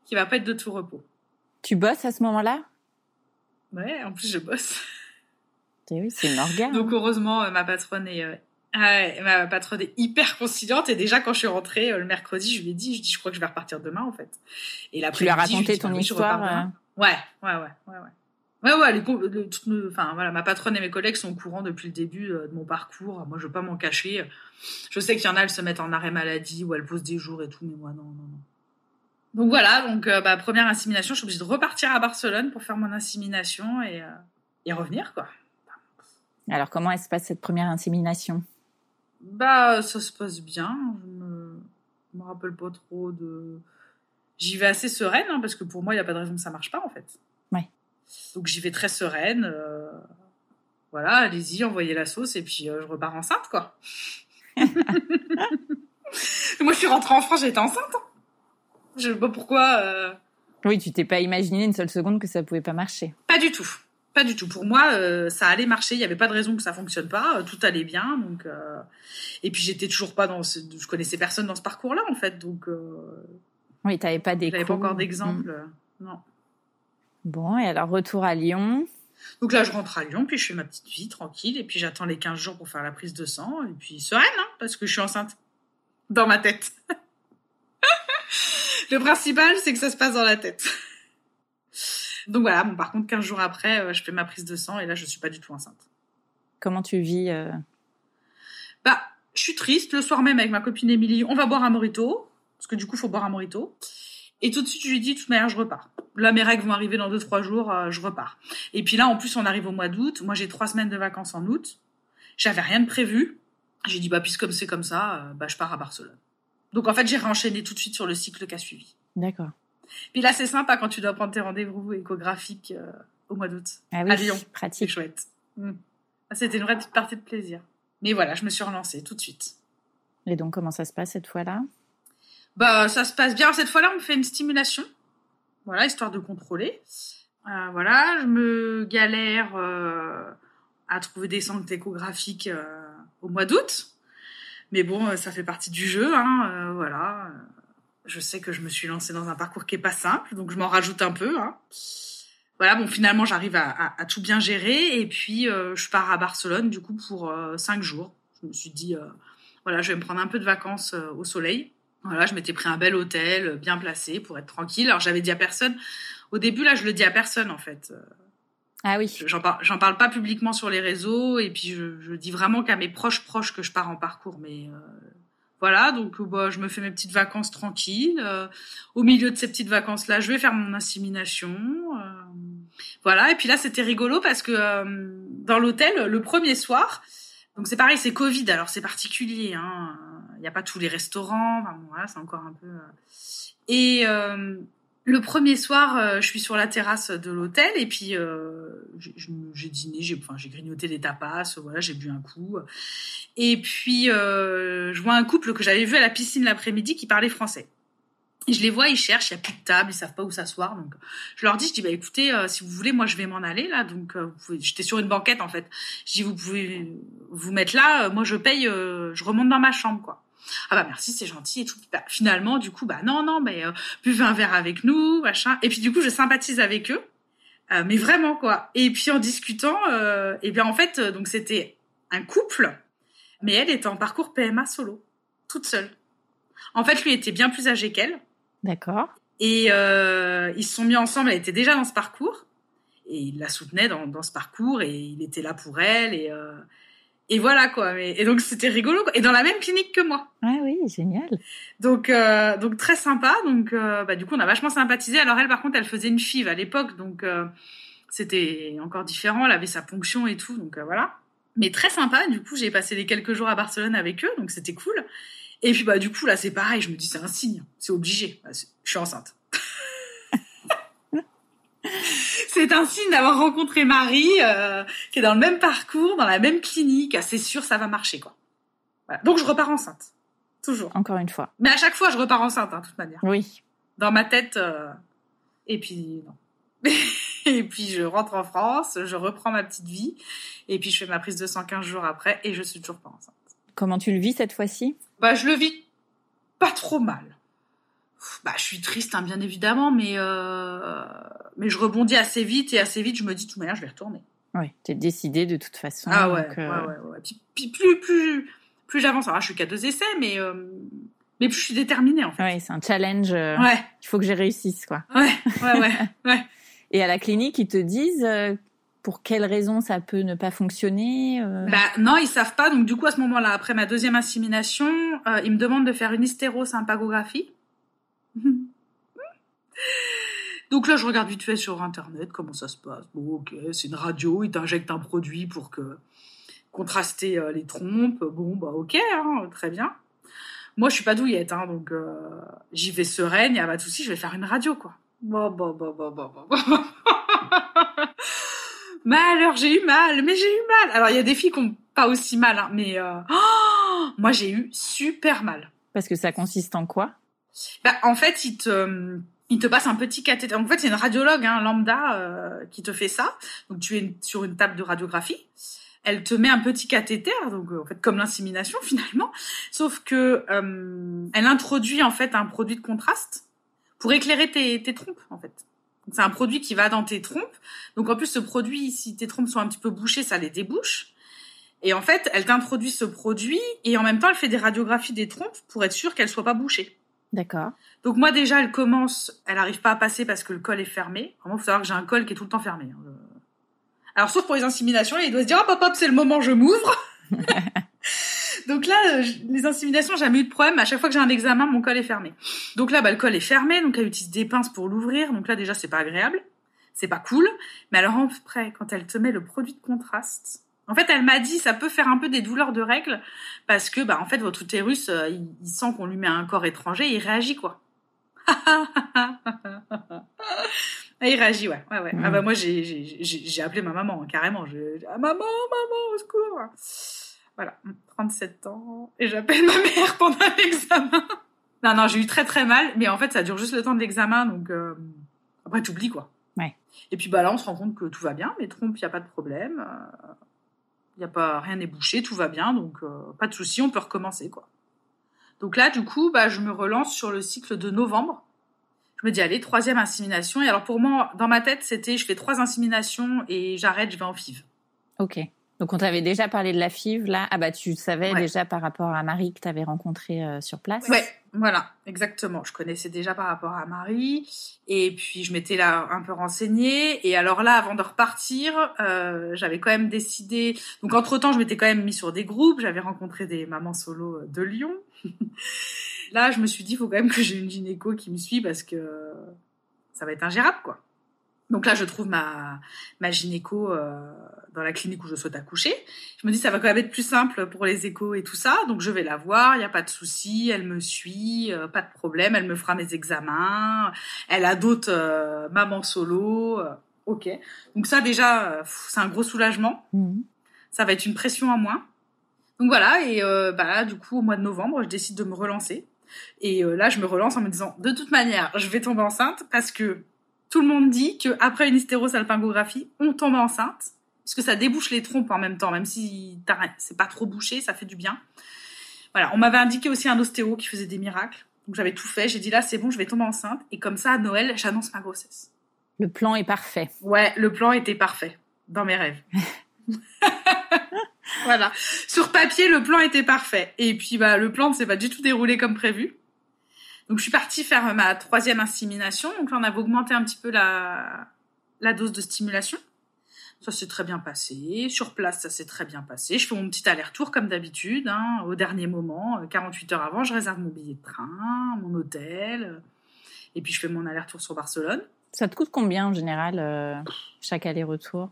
qui va pas être de tout repos. Tu bosses à ce moment-là? Ouais, en plus, je bosse. Eh oui, c'est une organe. Donc heureusement, euh, ma patronne est, euh, Ouais, ma patronne est hyper conciliante et déjà quand je suis rentrée euh, le mercredi, je lui ai dit, je dis, je crois que je vais repartir demain en fait. Et là, tu lui as raconté ton bah histoire. Ouais, ouais, ouais, ouais, ouais. Ouais, ouais, les, enfin, voilà, ma patronne et mes collègues sont au courant depuis le début de mon parcours. Moi, je veux pas m'en cacher. Je sais qu'il y en a, elles se mettent en arrêt maladie ou elles posent des jours et tout, mais moi, non, non, non. Donc voilà, donc bah, première insémination, je suis obligée de repartir à Barcelone pour faire mon insémination et, et revenir, quoi. Alors, comment se passe cette première insémination? Bah, ça se passe bien. Je me, me rappelle pas trop de. J'y vais assez sereine, hein, parce que pour moi, il n'y a pas de raison que ça marche pas, en fait. Ouais. Donc, j'y vais très sereine. Euh, voilà, allez-y, envoyez la sauce, et puis euh, je repars enceinte, quoi. moi, je suis rentrée en France, j'étais enceinte. Hein. Je sais pas pourquoi. Euh. Oui, tu t'es pas imaginé une seule seconde que ça pouvait pas marcher. Pas du tout. Pas du tout. Pour moi, euh, ça allait marcher. Il n'y avait pas de raison que ça fonctionne pas. Tout allait bien. Donc, euh, et puis j'étais toujours pas dans. Ce... Je connaissais personne dans ce parcours-là, en fait. Donc. Oui, tu n'avais pas des. J'avais pas encore d'exemple. Non. Bon, et alors retour à Lyon. Donc là, je rentre à Lyon, puis je fais ma petite vie tranquille, et puis j'attends les 15 jours pour faire la prise de sang, et puis sereine, hein, parce que je suis enceinte. Dans ma tête. Le principal, c'est que ça se passe dans la tête. Donc voilà, bon, par contre, 15 jours après, euh, je fais ma prise de sang et là, je suis pas du tout enceinte. Comment tu vis euh Bah, je suis triste. Le soir même, avec ma copine Émilie, on va boire un morito. Parce que du coup, il faut boire un morito. Et tout de suite, je lui dis, de toute manière, je repars. Là, mes règles vont arriver dans 2-3 jours, euh, je repars. Et puis là, en plus, on arrive au mois d'août. Moi, j'ai 3 semaines de vacances en août. J'avais rien de prévu. J'ai dit, bah, puisque c'est comme ça, bah, je pars à Barcelone. Donc, en fait, j'ai réenchaîné tout de suite sur le cycle qui a suivi. D'accord. Puis là, c'est sympa quand tu dois prendre tes rendez-vous échographiques euh, au mois d'août. Ah oui, à Lyon. pratique. C'est chouette. Mm. Ah, c'était une vraie petite partie de plaisir. Mais voilà, je me suis relancée tout de suite. Et donc, comment ça se passe cette fois-là? Bah, ça se passe bien. Cette fois-là, on me fait une stimulation. Voilà, histoire de contrôler. Euh, voilà, je me galère euh, à trouver des centres échographiques au mois d'août. Mais bon, ça fait partie du jeu, hein, voilà je sais que je me suis lancée dans un parcours qui est pas simple, donc je m'en rajoute un peu. Hein. Voilà, bon, finalement, j'arrive à, tout bien gérer, et puis euh, je pars à Barcelone du coup pour euh, cinq jours. Je me suis dit, euh, voilà, je vais me prendre un peu de vacances au soleil. Voilà, je m'étais pris un bel hôtel, bien placé, pour être tranquille. Alors j'avais dit à personne. Au début, là, je le dis à personne en fait. Ah oui. J'en parle, j'en parle pas publiquement sur les réseaux, et puis je, je dis vraiment qu'à mes proches proches que je pars en parcours, mais voilà, donc bah, je me fais mes petites vacances tranquilles. Euh, au milieu de ces petites vacances-là, je vais faire mon insémination. Euh, voilà, et puis là, c'était rigolo parce que euh, dans l'hôtel, le premier soir, donc c'est pareil, c'est Covid, alors c'est particulier. Hein, il n'y a pas tous les restaurants. Enfin, voilà, c'est encore un peu. Et le premier soir, euh, je suis sur la terrasse de l'hôtel et puis euh, j'ai dîné, j'ai enfin, grignoté des tapas, voilà, j'ai bu un coup. Et puis euh, je vois un couple que j'avais vu à la piscine l'après-midi qui parlait français. Je les vois, ils cherchent, il n'y a plus de table, ils savent pas où s'asseoir. Donc je leur dis, je dis bah écoutez, si vous voulez, moi je vais m'en aller là. Donc j'étais sur une banquette en fait. Je dis vous pouvez vous mettre là, moi je paye, je remonte dans ma chambre quoi ah bah merci c'est gentil et tout. Bah, finalement du coup bah non non mais euh, buvez un verre avec nous machin. Et puis du coup je sympathise avec eux. Euh, mais vraiment quoi. Et puis en discutant euh, et bien en fait euh, donc c'était un couple mais elle était en parcours PMA solo toute seule. En fait lui était bien plus âgé qu'elle. D'accord. Et ils se sont mis ensemble elle était déjà dans ce parcours. Et il la soutenait dans, dans ce parcours et il était là pour elle et Et voilà quoi. Mais, et donc c'était rigolo. Quoi. Et dans la même clinique que moi. Ouais, oui, génial. Donc euh, donc très sympa. Donc euh, bah, du coup on a vachement sympathisé. Alors elle par contre elle faisait une FIV à l'époque, donc euh, c'était encore différent. Elle avait sa ponction et tout, donc euh, voilà. Mais très sympa. Du coup j'ai passé les quelques jours à Barcelone avec eux, donc c'était cool. Et puis bah du coup là c'est pareil. Je me dis c'est un signe, c'est obligé. Bah, je suis enceinte. c'est un signe d'avoir rencontré Marie, euh, qui est dans le même parcours, dans la même clinique. Ah, c'est sûr, ça va marcher, quoi. Voilà. Donc, je repars enceinte. Toujours. Encore une fois. Mais à chaque fois, je repars enceinte, hein, de toute manière. Oui. Dans ma tête. euh, Et puis, non. et puis, je rentre en France, je reprends ma petite vie. Et puis, je fais ma prise de sang 15 jours après et je suis toujours pas enceinte. Comment tu le vis cette fois-ci? Bah, je le vis pas trop mal. Bah, je suis triste, hein, bien évidemment, mais euh... mais je rebondis assez vite et assez vite, je me dis de toute manière, je vais retourner. Oui, t'es décidé de toute façon. Ah ouais, donc, ouais, euh, ouais, ouais. Puis, puis plus, plus, plus j'avance, alors je suis qu'à deux essais, mais euh... mais plus je suis déterminée en fait. ouais, c'est un challenge. euh, Ouais, Il faut que j'y réussisse, quoi. ouais, ouais, ouais, ouais. Et à la clinique, ils te disent euh, pour quelles raisons ça peut ne pas fonctionner euh, Bah non, ils savent pas. Donc du coup, à ce moment-là, après ma deuxième insémination, euh, ils me demandent de faire une hystérosympagographie. Donc là, je regarde vite fait sur internet comment ça se passe. Bon, ok, c'est une radio, ils t'injectent un produit pour que contraster euh, les trompes. Bon, bah ok, hein, très bien. Moi, je suis pas douillette, hein, donc euh, j'y vais sereine, y a pas de souci, je vais faire une radio, quoi. Bon, bon, bon, bon, bon, bon. Mais alors, j'ai eu mal, mais j'ai eu mal. Alors, il y a des filles qui ont pas aussi mal, hein, mais euh, moi, j'ai eu super mal. Parce que ça consiste en quoi? Bah, en fait, il te, il te passe un petit cathéter. En fait, c'est une radiologue, hein, lambda, euh, qui te fait ça. Donc, tu es sur une table de radiographie. Elle te met un petit cathéter, donc euh, en fait comme l'insémination finalement, sauf que euh, elle introduit en fait un produit de contraste pour éclairer tes, trompes en fait. C'est un produit qui va dans tes trompes. Donc en plus ce produit, si tes trompes sont un petit peu bouchées, ça les débouche. Et en fait, elle t'introduit ce produit et en même temps, elle fait des radiographies des trompes pour être sûre qu'elles soient pas bouchées. D'accord. Donc moi déjà, elle commence, elle arrive pas à passer parce que le col est fermé. Vraiment, faut savoir que j'ai un col qui est tout le temps fermé. hein. Euh, Alors sauf pour les inséminations, il doit se dire hop hop hop, c'est le moment, je m'ouvre. donc là, euh, les inséminations, j'ai jamais eu de problème. À chaque fois que j'ai un examen, mon col est fermé. Donc là, bah, le col est fermé, donc elle utilise des pinces pour l'ouvrir. Donc là déjà, c'est pas agréable, c'est pas cool. Mais alors après, quand elle te met le produit de contraste. En fait, elle m'a dit, ça peut faire un peu des douleurs de règles, parce que, bah, en fait, votre utérus, euh, il, il sent qu'on lui met un corps étranger, il réagit, quoi. Il réagit, ouais. ouais, ouais. Ah bah moi, j'ai, appelé ma maman, hein, carrément. Je, ah, maman, maman, au secours. Voilà, 37 ans, et j'appelle ma mère pendant l'examen. Non, non, j'ai eu très très mal, mais en fait, ça dure juste le temps de l'examen, donc euh, après, tu oublies, quoi. Ouais. Et puis bah là, on se rend compte que tout va bien, mes trompes, il n'y a pas de problème. A pas, rien n'est bouché, tout va bien, donc euh, pas de souci, on peut recommencer, quoi. Donc là, du coup, bah, je me relance sur le cycle de novembre. Je me dis, allez, troisième insémination. Et alors pour moi, dans ma tête, c'était, je fais trois inséminations et j'arrête, je vais en FIV. Ok. Donc on t'avait déjà parlé de la FIV là. Ah bah tu savais Ouais. déjà par rapport à Marie que t'avais rencontrée euh, sur place. Ouais, voilà, exactement. Je connaissais déjà par rapport à Marie, et puis je m'étais là un peu renseignée. Et alors là, avant de repartir, euh, j'avais quand même décidé. Donc entre temps, je m'étais quand même mis sur des groupes. J'avais rencontré des mamans solo de Lyon. là, je me suis dit, il faut quand même que j'ai une gynéco qui me suit parce que ça va être ingérable, quoi. Donc là, je trouve ma ma gynéco euh, dans la clinique où je souhaite accoucher. Je me dis ça va quand même être plus simple pour les échos et tout ça, donc je vais la voir, il y a pas de souci, elle me suit, euh, pas de problème, elle me fera mes examens, elle a d'autres euh, mamans solo, euh, ok. Donc ça déjà, c'est un gros soulagement, Mhm. ça va être une pression en moins. Donc voilà, et bah là, du coup, au mois de novembre, je décide de me relancer. Et là, je me relance en me disant, de toute manière, je vais tomber enceinte parce que tout le monde dit que après une hystérosalpingographie, on tombe enceinte parce que ça débouche les trompes en même temps, même si c'est pas trop bouché, ça fait du bien. Voilà, on m'avait indiqué aussi un ostéo qui faisait des miracles, donc j'avais tout fait. J'ai dit là, c'est bon, je vais tomber enceinte, et comme ça, à Noël, j'annonce ma grossesse. Le plan est parfait. Ouais, le plan était parfait dans mes rêves. voilà, sur papier, le plan était parfait, et puis bah le plan ne s'est pas du tout déroulé comme prévu. Donc je suis partie faire ma troisième insémination. Donc là, on avait augmenté un petit peu la la dose de stimulation. Ça s'est très bien passé. Sur place, ça s'est très bien passé. Je fais mon petit aller-retour comme d'habitude, hein, au dernier moment, 48 heures avant, je réserve mon billet de train, mon hôtel, et puis je fais mon aller-retour sur Barcelone. Ça te coûte combien en général euh, chaque aller-retour?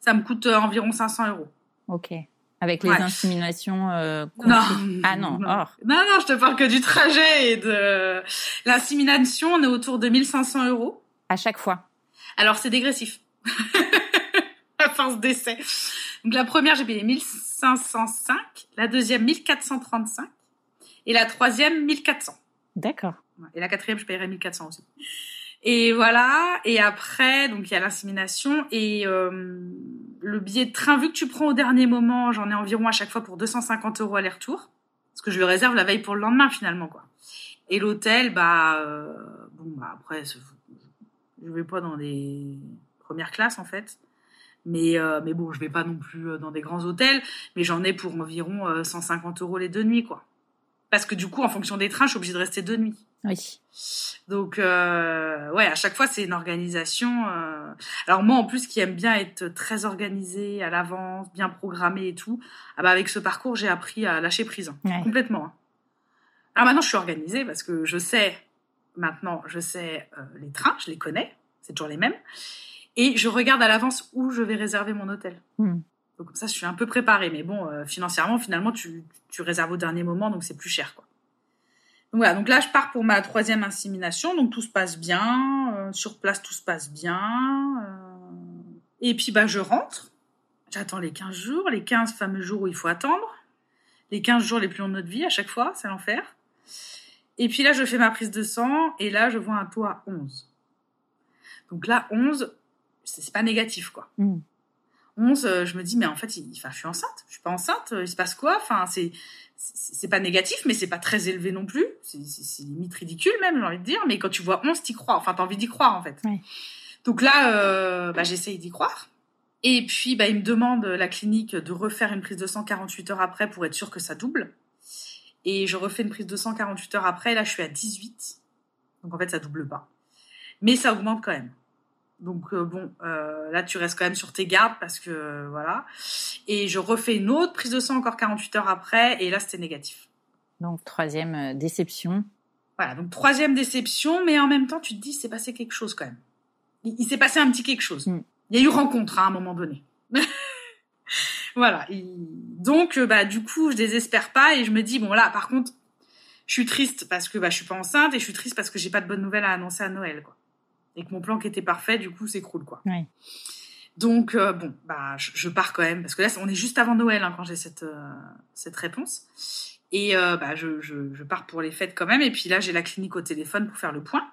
Ça me coûte euh, environ 500 euros. Ok. Avec les Ouais. inséminations euh, Non. Ah non, hors. Non, non, je te parle que du trajet et de l'insémination. On est autour de 1500 euros. À chaque fois? Alors, c'est dégressif. à force d'essai. Donc, la première, j'ai payé 1505. La deuxième, 1435. Et la troisième, 1400. D'accord. Et la quatrième, je paierai 1400 aussi. Et voilà. Et après, donc il y a l'insémination et euh, le billet de train. Vu que tu prends au dernier moment, j'en ai environ à chaque fois pour 250 euros aller-retour, parce que je le réserve la veille pour le lendemain finalement quoi. Et l'hôtel, bah euh, bon, bah après, je vais pas dans des premières classes en fait. Mais, euh, mais bon, je vais pas non plus euh, dans des grands hôtels, mais j'en ai pour environ euh, 150 euros les deux nuits, quoi. Parce que du coup, en fonction des trains, je suis obligée de rester deux nuits. Oui. Donc, euh, ouais, à chaque fois, c'est une organisation. euh. Alors moi, en plus, qui aime bien être très organisé à l'avance, bien programmé et tout, ah bah avec ce parcours, j'ai appris à lâcher prise, hein, Ouais. complètement. hein. Alors maintenant, je suis organisée parce que je sais, maintenant, je sais euh, les trains, je les connais, c'est toujours les mêmes, et je regarde à l'avance où je vais réserver mon hôtel. Hmm. Donc comme ça, je suis un peu préparée. Mais bon, euh, financièrement, finalement, tu, tu réserves au dernier moment, donc c'est plus cher, quoi. Donc voilà, donc là, je pars pour ma troisième insémination, donc tout se passe bien, euh, sur place, tout se passe bien. euh, et puis, bah, je rentre, j'attends les 15 jours, les 15 fameux jours où il faut attendre, les 15 jours les plus longs de notre vie à chaque fois, c'est l'enfer. Et puis là, je fais ma prise de sang, et là, je vois un taux à 11. Donc là, 11, c'est pas négatif, quoi. Mm. 11, euh, je me dis, mais en fait, il, enfin, je suis enceinte. Je suis pas enceinte. euh, Il se passe quoi? Enfin, c'est, c'est pas négatif, mais c'est pas très élevé non plus. C'est, limite ridicule même, j'ai envie de dire. Mais quand tu vois 11, t'y crois. Enfin, t'as envie d'y croire, en fait. Donc là, euh, bah, j'essaye d'y croire. Et puis, bah, il me demande, la clinique, de refaire une prise de sang 48 heures après pour être sûr que ça double. Et je refais une prise de sang 48 heures après. Là, je suis à 18. Donc, en fait, ça double pas. Mais ça augmente quand même. Donc euh, bon, euh, là tu restes quand même sur tes gardes parce que euh, voilà. Et je refais une autre prise de sang encore 48 heures après et là c'était négatif. Donc, troisième euh, déception. Voilà, donc troisième déception, mais en même temps tu te dis c'est passé quelque chose quand même. Il, il s'est passé un petit quelque chose. Mm. Il y a eu rencontre hein, à un moment donné. voilà. il- Donc bah du coup je désespère pas et je me dis bon là par contre je suis triste parce que bah je suis pas enceinte et je suis triste parce que j'ai pas de bonnes nouvelles à annoncer à Noël quoi. Et que mon plan qui était parfait du coup s'écroule quoi. Ouais. Donc euh, bon, bah je, je pars quand même parce que là on est juste avant Noël hein, quand j'ai cette euh, cette réponse et euh, bah je, je je pars pour les fêtes quand même et puis là j'ai la clinique au téléphone pour faire le point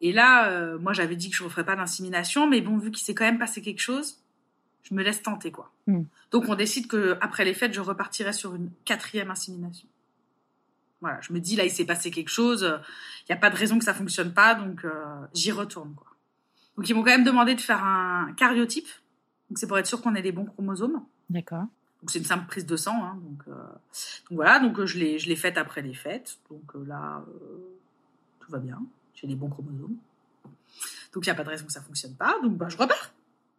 et là moi j'avais dit que je referais pas d'insémination mais bon vu qu'il s'est quand même passé quelque chose je me laisse tenter quoi Mm. donc on décide que après les fêtes je repartirai sur une quatrième insémination voilà je me dis là il s'est passé quelque chose il y a pas de raison que ça fonctionne pas donc euh, j'y retourne quoi donc ils m'ont quand même demandé de faire un cariotype. Donc c'est pour être sûr qu'on ait les bons chromosomes. D'accord. Donc c'est une simple prise de sang. hein. donc, euh, donc voilà, donc je l'ai je l'ai faite après les fêtes. Donc euh, là, tout va bien. J'ai les bons chromosomes. Donc il n'y a pas de raison que ça fonctionne pas. Donc bah, je repars.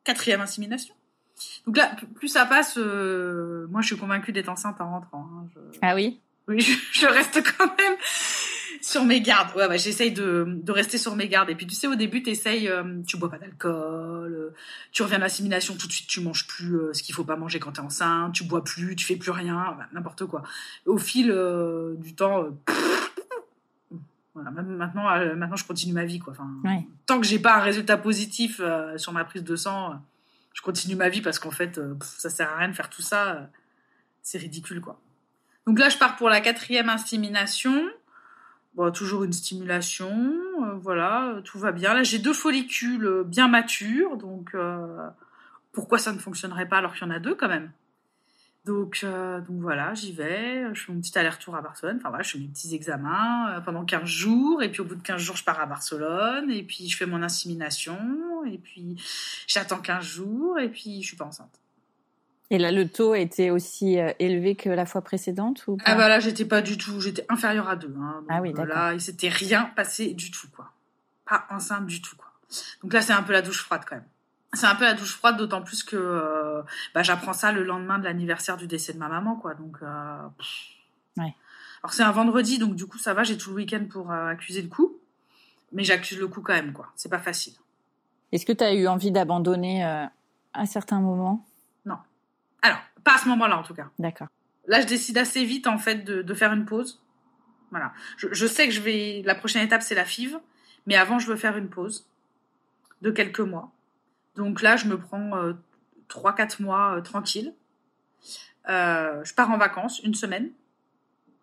Quatrième insémination. Donc là, plus ça passe, moi je suis convaincue d'être enceinte en rentrant. hein. Je- Ah oui, je, je reste quand même sur mes gardes. Ouais, ouais, j'essaye de, de rester sur mes gardes. Et puis, tu sais, au début, t'essayes, euh, tu bois pas d'alcool, euh, tu reviens à l'assimilation, tout de suite, tu manges plus euh, ce qu'il faut pas manger quand t'es enceinte, tu bois plus, tu fais plus rien, bah, n'importe quoi. Au fil euh, du temps, voilà, maintenant, maintenant, je continue ma vie, quoi. Enfin, Ouais. tant que j'ai pas un résultat positif sur ma prise de sang, je continue ma vie parce qu'en fait, pff, ça sert à rien de faire tout ça. c'est ridicule, quoi. Donc là, je pars pour la quatrième insémination. Toujours une stimulation, euh, voilà, euh, tout va bien. Là, j'ai deux follicules bien matures, donc euh, pourquoi ça ne fonctionnerait pas alors qu'il y en a deux quand même? Donc, voilà, j'y vais, je fais mon petit aller-retour à Barcelone, enfin voilà, je fais mes petits examens pendant 15 jours, et puis au bout de 15 jours, je pars à Barcelone, et puis je fais mon insémination, et puis j'attends 15 jours, et puis je suis pas enceinte. Et là, le taux était aussi euh, élevé que la fois précédente ou Ah bah là, j'étais pas du tout, j'étais inférieure à deux. Hein, donc, Ah oui, euh, d'accord. Là, il s'était rien passé du tout, quoi. Pas enceinte du tout, quoi. Donc là, c'est un peu la douche froide, quand même. c'est un peu la douche froide, d'autant plus que euh, bah, j'apprends ça le lendemain de l'anniversaire du décès de ma maman, quoi. Donc, euh, ouais. Alors c'est un vendredi, donc du coup ça va, j'ai tout le week-end pour euh, accuser le coup, mais j'accuse le coup quand même, quoi. C'est pas facile. Est-ce que tu as eu envie d'abandonner à un certain moment Non. Alors, pas à ce moment-là en tout cas. D'accord. Là, je décide assez vite en fait de, de faire une pause. Voilà. Je, je, sais que je vais. La prochaine étape c'est la FIV, mais avant je veux faire une pause de quelques mois donc là, je me prends euh, 3-4 mois euh, tranquille. Euh, je pars en vacances une semaine.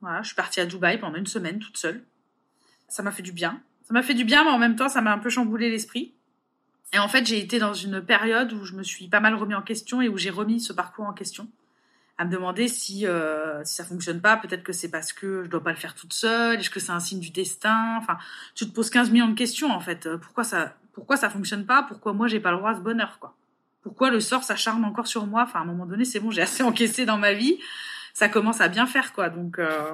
Voilà, je suis partie à Dubaï pendant une semaine toute seule. Ça m'a fait du bien. Ça m'a fait du bien, mais en même temps, ça m'a un peu chamboulé l'esprit. Et en fait, j'ai été dans une période où je me suis pas mal remis en question et où j'ai remis ce parcours en question. À me demander si, euh, si ça fonctionne pas, peut-être que c'est parce que je dois pas le faire toute seule, est-ce que c'est un signe du destin? Enfin, tu te poses 15 millions de questions en fait. Pourquoi ça, pourquoi ça fonctionne pas? Pourquoi moi j'ai pas le droit à ce bonheur quoi? Pourquoi le sort s'acharne encore sur moi? Enfin, à un moment donné, c'est bon, j'ai assez encaissé dans ma vie. Ça commence à bien faire quoi. Donc, euh,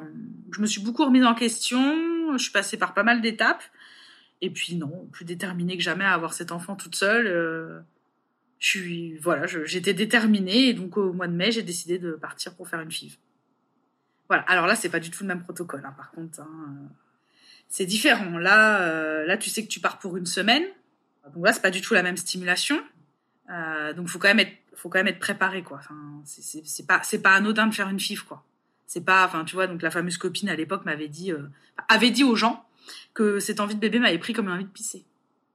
je me suis beaucoup remise en question. Je suis passée par pas mal d'étapes. Et puis non, plus déterminée que jamais à avoir cet enfant toute seule. Euh, je suis voilà, j'étais déterminée et donc au mois de mai, j'ai décidé de partir pour faire une FIV. Voilà. Alors là, c'est pas du tout le même protocole, hein, par contre. Hein. C'est différent. Là, euh, là, tu sais que tu pars pour une semaine. Donc là, c'est pas du tout la même stimulation. Euh, donc faut quand même être, faut quand même être préparé quoi. Enfin, c'est pas, c'est pas anodin de faire une FIV quoi. C'est pas, enfin tu vois, donc la fameuse copine à l'époque m'avait dit, avait dit aux gens que cette envie de bébé m'avait pris comme une envie de pisser.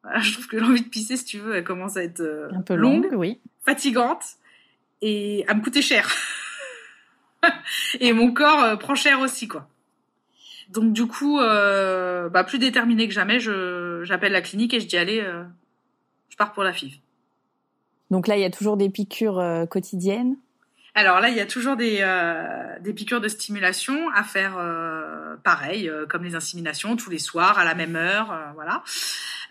Voilà, je trouve que l'envie de pisser, si tu veux, elle commence à être euh, un peu longue, oui, fatigante et à me coûter cher. et mon corps euh, prend cher aussi quoi. Donc du coup, euh, bah, plus déterminée que jamais, j'appelle la clinique et je dis allez, je pars pour la FIV. Donc là, il y a toujours des piqûres quotidiennes. Alors là, il y a toujours des euh, piqûres de stimulation à faire euh, pareil, comme les inséminations, tous les soirs à la même heure, voilà.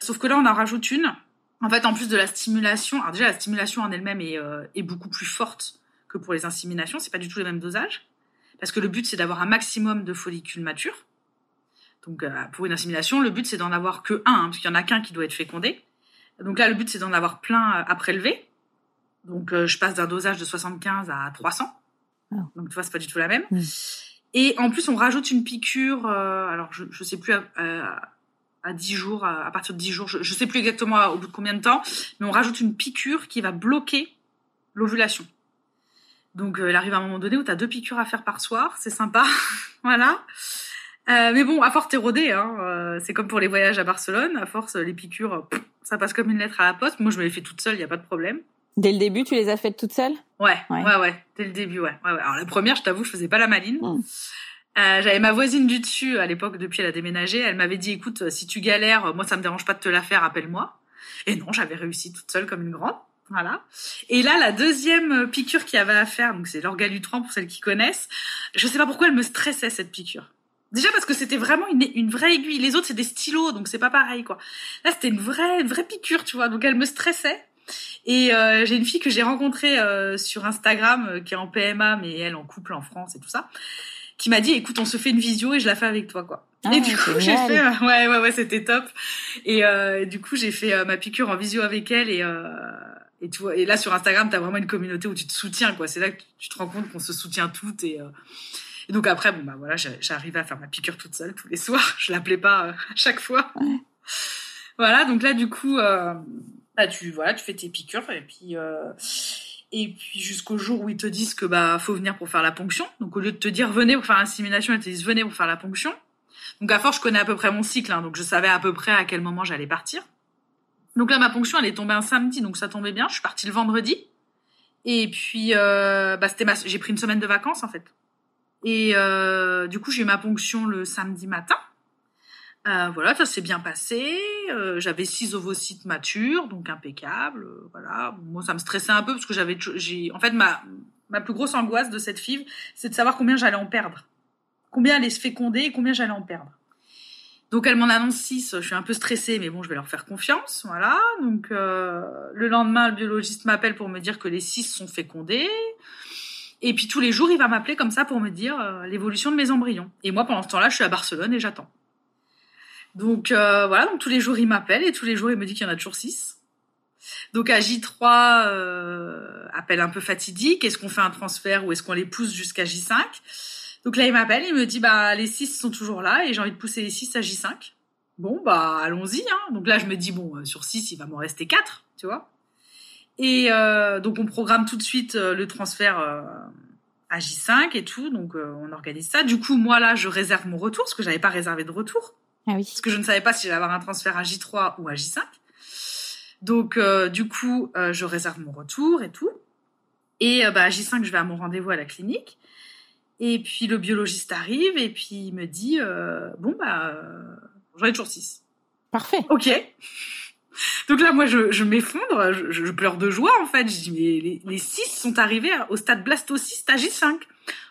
Sauf que là, on en rajoute une. En fait, en plus de la stimulation, alors déjà la stimulation en elle-même est, beaucoup plus forte que pour les inséminations. C'est pas du tout le même dosage parce que le but c'est d'avoir un maximum de follicules matures. Donc euh, pour une insémination, le but c'est d'en avoir que un, hein, parce qu'il y en a qu'un qui doit être fécondé. Donc là, le but c'est d'en avoir plein euh, à prélever. Donc euh, je passe d'un dosage de 75 à 300. Oh. Donc tu vois, c'est pas du tout la même. Mm. Et en plus, on rajoute une piqûre. Euh, alors je, je sais plus à, à, à 10 jours, à, à, partir de 10 jours, je, je sais plus exactement au bout de combien de temps, mais on rajoute une piqûre qui va bloquer l'ovulation. Donc, euh, il arrive à un moment donné où tu as deux piqûres à faire par soir, c'est sympa, voilà. Euh, mais bon, à force t'es rodé, hein. Euh, c'est comme pour les voyages à Barcelone. À force, les piqûres, pff, ça passe comme une lettre à la poste. Moi, je me les fais toute seule, il y a pas de problème. Dès le début, tu les as faites toute seule ouais, ouais, ouais, ouais, Dès le début, ouais. ouais, ouais. Alors la première, je t'avoue, je faisais pas la maline. Mmh. Euh, J'avais ma voisine du dessus à l'époque, depuis elle a déménagé. Elle m'avait dit, écoute, si tu galères, moi ça me dérange pas de te la faire, appelle-moi. Et non, j'avais réussi toute seule comme une grande. Voilà. Et là, la deuxième piqûre qu'il y avait à faire, donc c'est l'orgalutran pour celles qui connaissent. Je sais pas pourquoi elle me stressait cette piqûre. Déjà parce que c'était vraiment une, une vraie aiguille. Les autres c'est des stylos, donc c'est pas pareil quoi. Là c'était une vraie, une vraie piqûre, tu vois. Donc elle me stressait. Et euh, j'ai une fille que j'ai rencontrée euh, sur Instagram euh, qui est en PMA, mais elle en couple en France et tout ça, qui m'a dit écoute on se fait une visio et je la fais avec toi quoi. Ah, et du coup j'ai fait euh, ouais ouais ouais c'était top. Et euh, du coup j'ai fait ma piqûre en visio avec elle et et tu vois, et là sur Instagram, tu as vraiment une communauté où tu te soutiens, quoi. C'est là que tu te rends compte qu'on se soutient toutes et, euh... et donc après, bon bah voilà, j'arrivais à faire ma piqûre toute seule tous les soirs. Je l'appelais pas euh, à chaque fois. Ouais. Voilà, donc là du coup, euh, bah tu voilà, tu fais tes piqûres et puis euh, et puis jusqu'au jour où ils te disent que bah faut venir pour faire la ponction. Donc au lieu de te dire venez pour faire l'insémination, ils te disent venez pour faire la ponction. Donc à force, je connais à peu près mon cycle, hein, donc je savais à peu près à quel moment j'allais partir. Donc là, ma ponction, elle est tombée un samedi, donc ça tombait bien. Je suis partie le vendredi. Et puis, euh, bah, c'était ma... j'ai pris une semaine de vacances, en fait. Et euh, du coup, j'ai eu ma ponction le samedi matin. Euh, voilà, ça s'est bien passé. Euh, j'avais six ovocytes matures, donc impeccable. voilà. Moi, ça me stressait un peu parce que j'avais, j'ai, en fait, ma ma plus grosse angoisse de cette FIV, c'est de savoir combien j'allais en perdre, combien allait se féconder et combien j'allais en perdre. Donc elle m'en annonce 6, je suis un peu stressée, mais bon, je vais leur faire confiance, voilà. Donc euh, le lendemain, le biologiste m'appelle pour me dire que les 6 sont fécondés. Et puis tous les jours, il va m'appeler comme ça pour me dire euh, l'évolution de mes embryons. Et moi, pendant ce temps-là, je suis à Barcelone et j'attends. Donc euh, voilà, donc tous les jours, il m'appelle et tous les jours, il me dit qu'il y en a toujours 6. Donc à J3, euh, appel un peu fatidique, est-ce qu'on fait un transfert ou est-ce qu'on les pousse jusqu'à J5 Donc là, il m'appelle, il me dit, bah les 6 sont toujours là et j'ai envie de pousser les 6 à J5. Bon, bah allons-y. Hein. Donc là, je me dis, bon, euh, sur 6, il va m'en rester 4, tu vois. Et euh, donc on programme tout de suite euh, le transfert euh, à J5 et tout, donc on organise ça. Du coup, moi là, je réserve mon retour, parce que j'avais pas réservé de retour, Ah oui. parce que je ne savais pas si j'allais avoir un transfert à J3 ou à J5. Donc euh, du coup, euh, je réserve mon retour et tout. Et euh, bah, à J5, je vais à mon rendez-vous à la clinique. Et puis le biologiste arrive et puis il me dit, bon bah, j'en ai toujours 6. Parfait. Ok. Donc là, moi, je, je m'effondre, je, je pleure de joie, en fait. Je dis, mais les, les six sont arrivés au stade blastocyste à J5. Oui,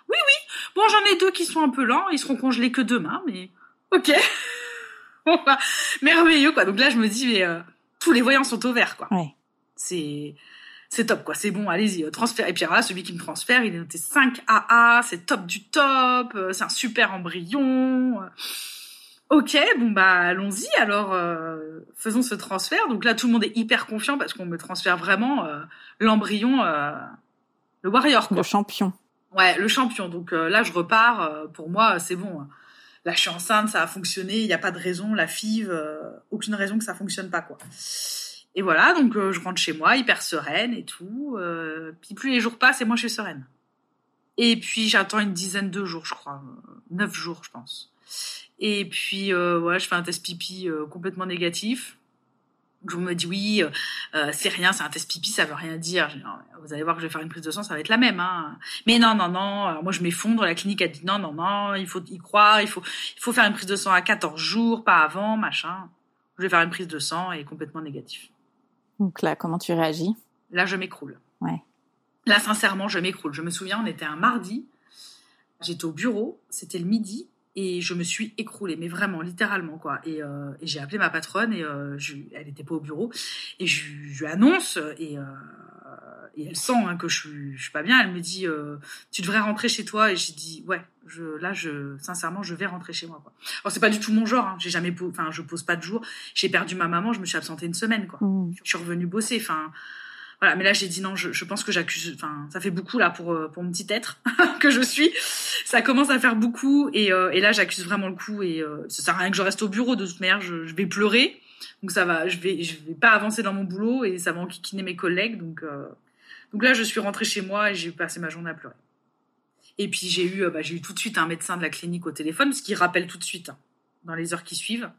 oui. Bon, j'en ai deux qui sont un peu lents, ils seront congelés que demain, mais ok. Merveilleux, quoi. Donc là, je me dis, mais euh, tous les voyants sont au vert, quoi. Ouais. C'est c'est top, quoi. C'est bon, allez-y, euh, transfert. Et puis là, celui qui me transfère, il est noté 5 AA, c'est top du top, euh, c'est un super embryon. Ok, bon bah allons-y. Alors euh, faisons ce transfert. Donc là, tout le monde est hyper confiant parce qu'on me transfère vraiment euh, l'embryon, euh, le warrior, quoi. Le champion. Ouais, le champion. Donc là, je repars. pour moi, c'est bon. Là, je suis enceinte, ça a fonctionné. Il n'y a pas de raison. La FIV, euh, aucune raison que ça fonctionne pas, quoi. Et voilà, donc euh, je rentre chez moi, hyper sereine et tout. euh, puis plus les jours passent, et moi, je suis sereine. Et puis j'attends une dizaine de jours, je crois, neuf jours, je pense. Et puis ouais, je fais un test pipi complètement négatif. Je me dis oui, euh, euh, c'est rien, c'est un test pipi, ça veut rien dire. Je dis, Non, vous allez voir que je vais faire une prise de sang, ça va être la même. Hein. Mais non, non, non. Alors moi je m'effondre. La clinique a dit non, non, non. Il faut y croire. Il faut, il faut faire une prise de sang à 14 jours, pas avant, machin. Je vais faire une prise de sang et complètement négatif. Donc là, comment tu réagis? Là, je m'écroule. Ouais. Là, sincèrement, je m'écroule. Je me souviens, on était un mardi. J'étais au bureau, c'était le midi, et je me suis écroulée, mais vraiment, littéralement, quoi. Et, euh, et j'ai appelé ma patronne, et euh, je, elle n'était pas au bureau, et je, lui annonce, et, euh, et elle sent hein, que je, suis- je suis pas bien. Elle me dit, euh, tu devrais rentrer chez toi, et j'ai dit, ouais, je, là, je, sincèrement, je vais rentrer chez moi, quoi. Alors, c'est pas du tout mon genre, hein. j'ai jamais, enfin, je pose pas de jour. J'ai perdu ma maman, je me suis absentée une semaine, quoi Hmm. je suis revenue bosser. Enfin, Mais là, j'ai dit non. Je, pense que j'accuse. Enfin, ça fait beaucoup là pour euh, pour mon petit être que je suis. Ça commence à faire beaucoup et, euh, et là, j'accuse vraiment le coup et euh, ça sert à rien que je reste au bureau. De toute manière, je, vais pleurer. Donc ça va. Je vais je vais pas avancer dans mon boulot et ça va enquiquiner mes collègues. Donc euh, donc là, je suis rentrée chez moi et j'ai passé ma journée à pleurer. Et puis j'ai eu bah, j'ai eu tout de suite un médecin de la clinique au téléphone parce qu'il rappelle tout de suite hein, dans les heures qui suivent.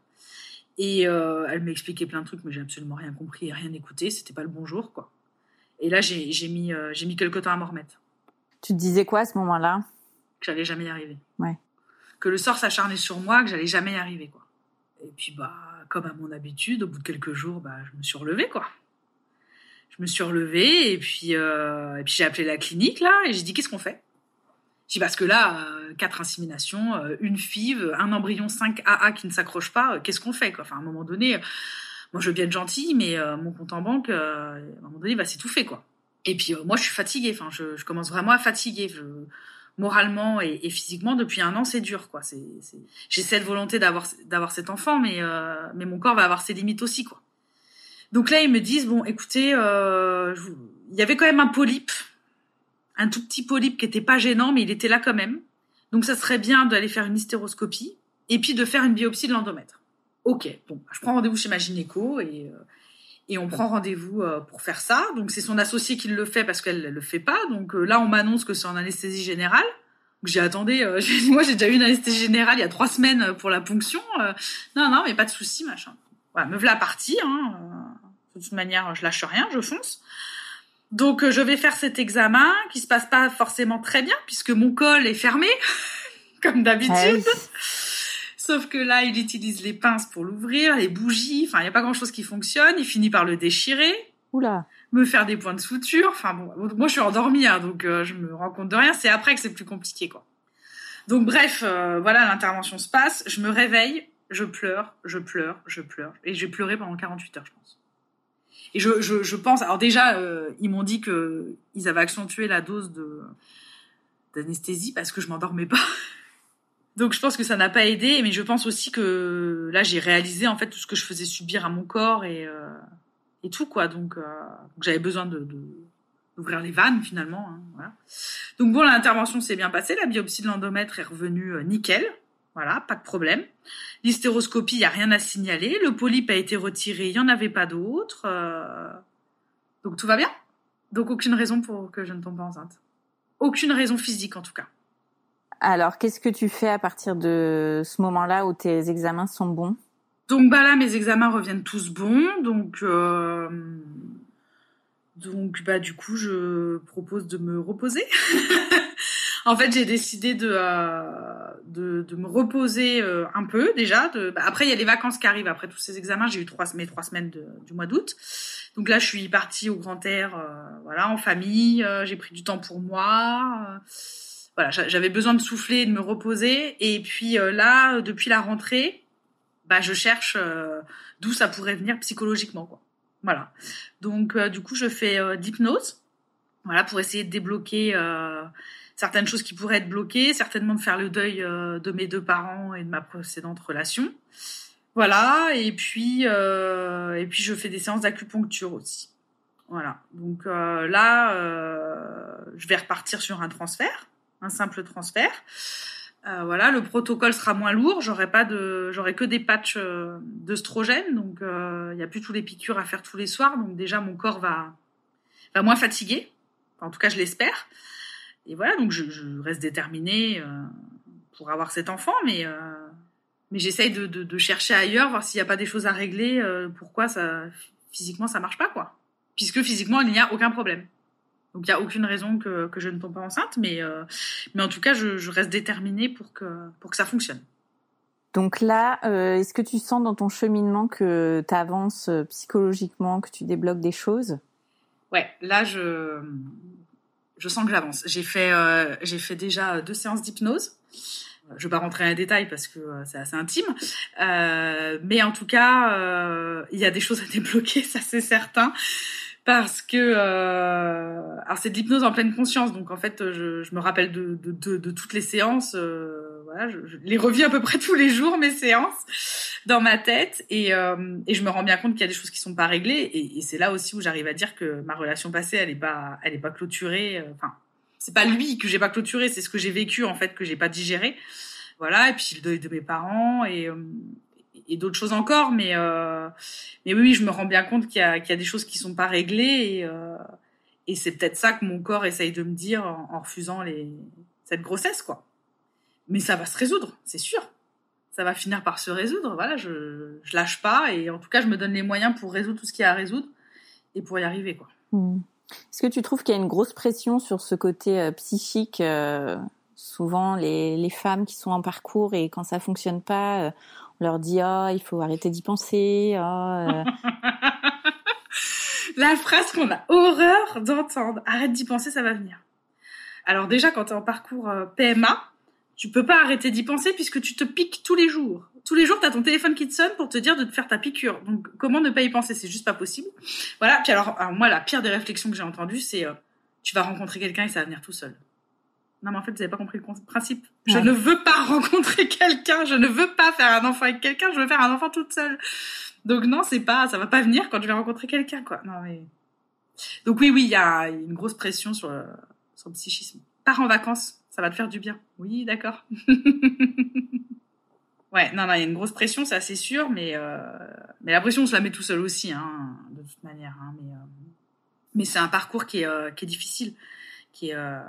Et elle m'a expliqué plein de trucs, mais j'ai absolument rien compris et rien écouté. C'était pas le bon jour, quoi. Et là, j'ai mis, euh, j'ai mis quelque temps à m'en remettre. Tu te disais quoi à ce moment-là? Que j'allais jamais y arriver. Ouais. Que le sort s'acharnait sur moi, que j'allais jamais y arriver, quoi. Et puis, bah, comme à mon habitude, au bout de quelques jours, bah, je me suis relevée, quoi. Je me suis relevée et puis, euh, et puis j'ai appelé la clinique, là, et j'ai dit, qu'est-ce qu'on fait? J'ai dit, parce que là, euh, quatre inséminations, euh, une FIV, un embryon 5 AA qui ne s'accroche pas, euh, qu'est-ce qu'on fait, quoi? Enfin, à un moment donné, euh, moi, je veux bien être gentille, mais euh, mon compte en banque, euh, à un moment donné, va s'étouffer, quoi. Et puis, euh, moi, je suis fatiguée. Enfin, je, commence vraiment à fatiguer. Moralement et, physiquement, depuis un an, c'est dur, quoi. J'ai cette volonté d'avoir, cet enfant, mais, mon corps va avoir ses limites aussi, quoi. Donc là, ils me disent, bon, écoutez, il y avait quand même un polype, un tout petit polype qui était pas gênant, mais il était là quand même. Donc ça serait bien d'aller faire une hystéroscopie et puis de faire une biopsie de l'endomètre. Ok, bon, je prends rendez-vous chez ma gynéco et, euh, et on prend rendez-vous euh, pour faire ça. Donc c'est son associé qui le fait parce qu'elle le fait pas. Donc euh, là, on m'annonce que c'est en anesthésie générale. J'ai attendu, moi j'ai déjà eu une anesthésie générale il y a trois semaines pour la ponction. Non, non, mais pas de souci, machin. Voilà, me voilà partie. Hein. De toute manière, je lâche rien, je fonce. Donc je vais faire cet examen qui se passe pas forcément très bien puisque mon col est fermé, comme d'habitude. Sauf que là, il utilise les pinces pour l'ouvrir, les bougies. Enfin, il n'y a pas grand-chose qui fonctionne. Il finit par le déchirer, Oula. me faire des points de suture. Enfin bon, moi je suis endormie, hein, donc euh, je me rends compte de rien. C'est après que c'est plus compliqué, quoi. Donc bref, euh, voilà, l'intervention se passe. Je me réveille, je pleure, je pleure, je pleure, et j'ai pleuré pendant 48 heures, je pense. Et je, je, je pense. Alors déjà, euh, ils m'ont dit que ils avaient accentué la dose de d'anesthésie parce que je m'endormais pas. Donc je pense que ça n'a pas aidé, mais je pense aussi que là j'ai réalisé en fait tout ce que je faisais subir à mon corps et, euh, et tout quoi. Donc, j'avais besoin de, d'ouvrir les vannes finalement. Hein, voilà. Donc bon, l'intervention s'est bien passée, la biopsie de l'endomètre est revenue nickel. Voilà, pas de problème. L'hystéroscopie, il n'y a rien à signaler. Le polype a été retiré, il n'y en avait pas d'autre. Euh, donc tout va bien? Donc aucune raison pour que je ne tombe pas enceinte. Aucune raison physique en tout cas. Alors qu'est-ce que tu fais à partir de ce moment-là où tes examens sont bons? Donc bah là, mes examens reviennent tous bons. Donc euh, donc bah du coup, je propose de me reposer. en fait, j'ai décidé de, euh, me reposer euh, un peu déjà. Bah, après, il y a les vacances qui arrivent. Après tous ces examens, j'ai eu trois, mes trois semaines du mois d'août. Donc là, je suis partie au grand air, voilà, en famille. J'ai pris du temps pour moi. Voilà, j'avais besoin de souffler, de me reposer. Et puis là, depuis la rentrée, bah, je cherche d'où ça pourrait venir psychologiquement, quoi. Voilà. Donc, du coup, je fais d'hypnose, voilà, pour essayer de débloquer certaines choses qui pourraient être bloquées, certainement de faire le deuil euh, de mes deux parents et de ma précédente relation. Voilà, et puis euh, et puis je fais des séances d'acupuncture aussi. Voilà. Donc euh, là, euh, je vais repartir sur un transfert, un simple transfert. Euh, voilà, le protocole sera moins lourd. J'aurai pas de, j'aurai que des patchs d'œstrogène, donc il n'y a plus tous les piqûres à faire tous les soirs. Donc déjà, mon corps va va moins fatiguer. en tout cas, je l'espère et voilà, donc je, reste déterminée euh, pour avoir cet enfant, mais euh, mais j'essaye de, de, chercher ailleurs, voir s'il n'y a pas des choses à régler. Euh, pourquoi ça physiquement ça marche pas quoi Puisque physiquement il n'y a aucun problème. Donc il n'y a aucune raison que, que je ne tombe pas enceinte, mais euh, mais en tout cas je, je reste déterminée pour que pour que ça fonctionne. Donc là, euh, est-ce que tu sens dans ton cheminement que tu avances psychologiquement, que tu débloques des choses? Ouais, là je je sens que j'avance. J'ai fait, euh, j'ai fait déjà deux séances d'hypnose. Je vais pas rentrer en détail parce que euh, c'est assez intime, euh, mais en tout cas, euh, il y a des choses à débloquer, ça c'est certain, parce que euh, alors c'est de l'hypnose en pleine conscience, donc en fait, je, je me rappelle de, de, de, de, toutes les séances. voilà, je, je, les revis à peu près tous les jours mes séances dans ma tête et, euh, et je me rends bien compte qu'il y a des choses qui sont pas réglées et, et c'est là aussi où j'arrive à dire que ma relation passée elle est pas elle est pas clôturée euh, enfin c'est pas lui que j'ai pas clôturé c'est ce que j'ai vécu en fait que j'ai pas digéré voilà et puis le deuil de mes parents et euh, et d'autres choses encore mais euh, mais oui je me rends bien compte qu'il y qu'il y a des choses qui sont pas réglées et euh, et c'est peut-être ça que mon corps essaye de me dire en, refusant les cette grossesse quoi mais ça va se résoudre c'est sûr ça va finir par se résoudre. Voilà, je, je lâche pas et en tout cas, je me donne les moyens pour résoudre tout ce qu'il y a à résoudre et pour y arriver. Mmh. Est-ce que tu trouves qu'il y a une grosse pression sur ce côté euh, psychique Souvent, les, les, femmes qui sont en parcours et quand ça fonctionne pas, leur dit ah il faut arrêter d'y penser. Oh, La phrase qu'on a horreur d'entendre, arrête d'y penser, ça va venir. Alors déjà, quand tu es en parcours PMA, tu peux pas arrêter d'y penser puisque tu te piques tous les jours. Tous les jours, tu as ton téléphone qui te sonne pour te dire de te faire ta piqûre. Donc, comment ne pas y penser? C'est juste pas possible. Voilà. Puis alors, alors moi, la pire des réflexions que j'ai entendues, c'est euh, tu vas rencontrer quelqu'un et ça va venir tout seul. Non, mais en fait, vous avez pas compris le principe. Je ouais. ne veux pas rencontrer quelqu'un. Je ne veux pas faire un enfant avec quelqu'un. Je veux faire un enfant toute seule. Donc non, c'est pas, ça va pas venir quand je vais rencontrer quelqu'un, quoi. Non mais. Donc oui, oui, il y a une grosse pression sur le, sur le psychisme. Pars en vacances ça va te faire du bien. Oui, d'accord. ouais, non, non, il y a une grosse pression, ça c'est sûr, mais euh, mais la pression on se la met tout seul aussi, hein, de toute manière. Hein, mais euh, mais c'est un parcours qui est euh, qui est difficile, qui est euh,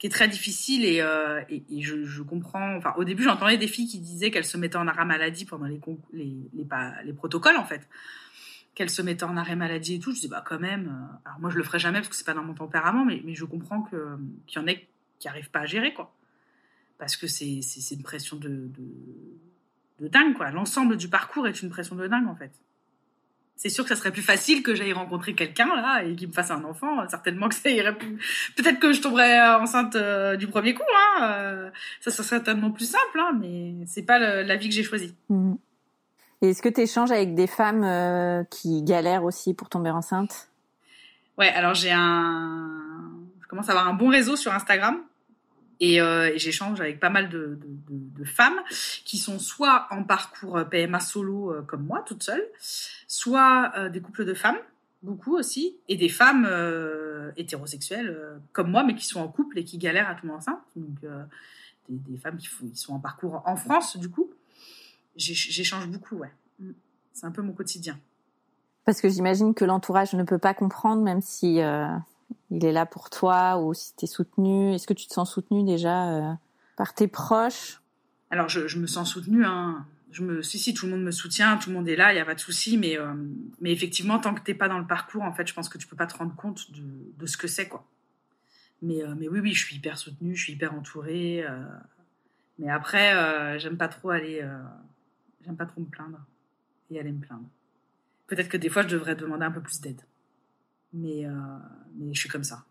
qui est très difficile et, euh, je, comprends. Enfin, au début, j'entendais des filles qui disaient qu'elles se mettaient en arrêt maladie pendant les les les, les, les protocoles en fait qu'elles se mettaient en arrêt maladie et tout. Je dis bah quand même. Alors moi je le ferai jamais parce que c'est pas dans mon tempérament, mais, je comprends qu'il y en ait qui n'arrivent pas à gérer, quoi. Parce que c'est, c'est, une pression de, de, de dingue, quoi. L'ensemble du parcours est une pression de dingue, en fait. C'est sûr que ça serait plus facile que j'aille rencontrer quelqu'un, là, et qu'il me fasse un enfant. Certainement que ça irait plus... Peut-être que je tomberais enceinte euh, du premier coup, hein. Euh, ça, serait tellement plus simple, hein, mais c'est pas le, la vie que j'ai choisie. Mmh. Et est-ce que tu échanges avec des femmes euh, qui galèrent aussi pour tomber enceinte? Ouais, alors j'ai un... Je commence à avoir un bon réseau sur Instagram et, euh, et j'échange avec pas mal de, femmes qui sont soit en parcours PMA solo euh, comme moi, toute seule, soit euh, des couples de femmes beaucoup aussi, et des femmes euh, hétérosexuelles euh, comme moi, mais qui sont en couple et qui galèrent à tomber enceinte. Donc, euh, des, des femmes qui, qui sont en parcours en France, du coup. J'échange beaucoup, ouais. Mm. C'est un peu mon quotidien. Parce que j'imagine que l'entourage ne peut pas comprendre, même si euh, il est là pour toi ou si tu es soutenu. Est-ce que tu te sens soutenu déjà euh, par tes proches? Alors, je, me sens soutenue. Hein. Je me, si, si, tout le monde me soutient, tout le monde est là, il n'y a pas de souci. Mais, euh, mais effectivement, tant que tu n'es pas dans le parcours, en fait, je pense que tu peux pas te rendre compte de, de ce que c'est, quoi. Mais, euh, mais oui, oui, je suis hyper soutenue, je suis hyper entourée. mais après, j'aime pas trop aller. j'aime pas trop me plaindre et aller me plaindre. Peut-être que des fois, je devrais demander un peu plus d'aide. Mais, euh, mais je suis comme ça.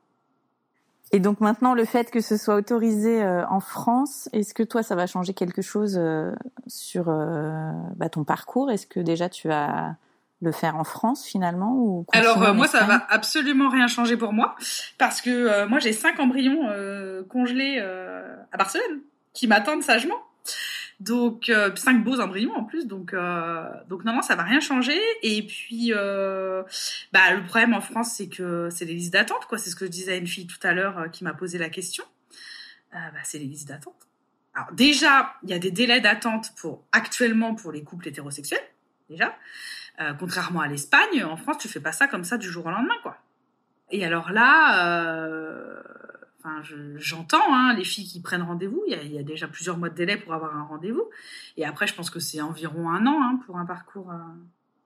Et donc maintenant, le fait que ce soit autorisé euh, en France, est-ce que toi, ça va changer quelque chose euh, sur euh, bah, ton parcours? Est-ce que déjà tu vas le faire en France finalement ou Alors euh, moi ça va absolument rien changer pour moi parce que euh, moi j'ai cinq embryons euh, congelés euh, à Barcelone qui m'attendent sagement. Donc euh, cinq beaux embryons en plus donc euh, donc non non ça va rien changer et puis euh, bah le problème en France c'est que c'est les listes d'attente quoi c'est ce que je disais à une fille tout à l'heure euh, qui m'a posé la question Euh, bah, c'est les listes d'attente. Alors déjà il y a des délais d'attente pour actuellement pour les couples hétérosexuels déjà contrairement à l'Espagne, en France, tu fais pas ça comme ça du jour au lendemain, quoi. Et alors là, enfin, je- j'entends hein, les filles qui prennent rendez-vous. Il y, a, il y a déjà plusieurs mois de délai pour avoir un rendez-vous. Et après, je pense que c'est environ un an hein, pour un parcours. euh.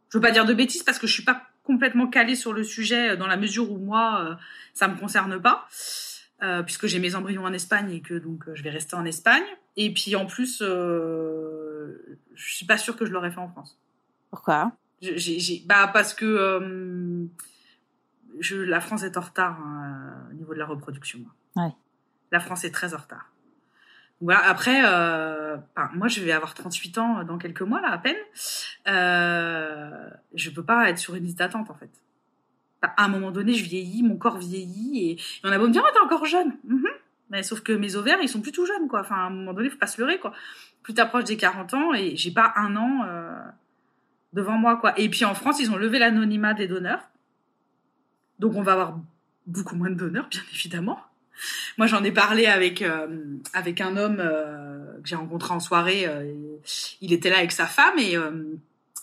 Je veux pas dire de bêtises parce que je suis pas complètement calée sur le sujet euh, dans la mesure où moi, euh, ça me concerne pas. euh, puisque j'ai mes embryons en Espagne et que donc euh, je vais rester en Espagne. Et puis en plus, je suis pas sûre que je l'aurais fait en France. Pourquoi? J'ai- bah parce que je, la France est en retard hein, au niveau de la reproduction. La France est très en retard. Voilà. Après, euh, moi, je vais avoir 38 ans dans quelques mois là à peine. Euh, je peux pas être sur une liste d'attente en fait. À un moment donné, je vieillis, mon corps vieillit et, on a beau me dire, oh, t'es encore jeune. Mhm. Mais sauf que mes ovaires, ils sont plus tout jeunes quoi. Enfin, à un moment donné, faut pas se leurrer quoi. Plus t'approches des 40 ans et j'ai pas un an. euh, devant moi quoi. Et puis en France, ils ont levé l'anonymat des donneurs. Donc on va avoir beaucoup moins de donneurs bien évidemment. Moi, j'en ai parlé avec euh, avec un homme euh, que j'ai rencontré en soirée. euh, il était là avec sa femme et euh,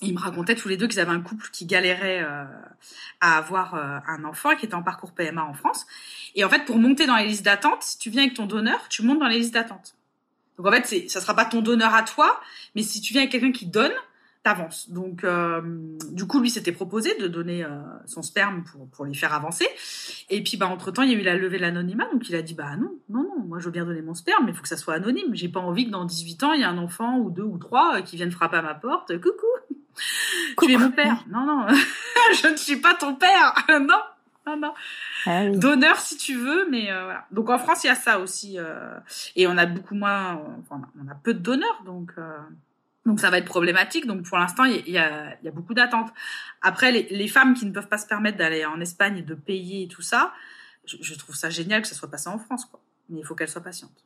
ils me racontaient tous les deux qu'ils avaient un couple qui galérait euh, à avoir euh, un enfant et qui était en parcours PMA en France. Et en fait, pour monter dans les listes d'attente, si tu viens avec ton donneur, tu montes dans les listes d'attente. Donc en fait, ça sera pas ton donneur à toi, mais si tu viens avec quelqu'un qui donne, t'avances. Donc euh, du coup, lui s'était proposé de donner euh, son sperme pour, pour les faire avancer. Et puis bah entre temps, il y a eu la levée de l'anonymat, donc il a dit bah non, non, non, moi je veux bien donner mon sperme, mais il faut que ça soit anonyme. J'ai pas envie que dans 18 ans, il y ait un enfant ou deux ou trois euh, qui viennent frapper à ma porte. Coucou, tu es mon père. Non, non, je ne suis pas ton père. non, non, non. Ah oui. Si tu veux, mais euh, voilà. Donc en France, il y a ça aussi. et on a beaucoup moins, enfin, on a peu de donneurs, donc donc ça va être problématique. Donc pour l'instant, il y, a- il y a, il y a beaucoup d'attentes. Après, les, les femmes qui ne peuvent pas se permettre d'aller en Espagne et de payer et tout ça, je, je trouve ça génial que ça soit passé en France, quoi. Mais il faut qu'elles soient patientes.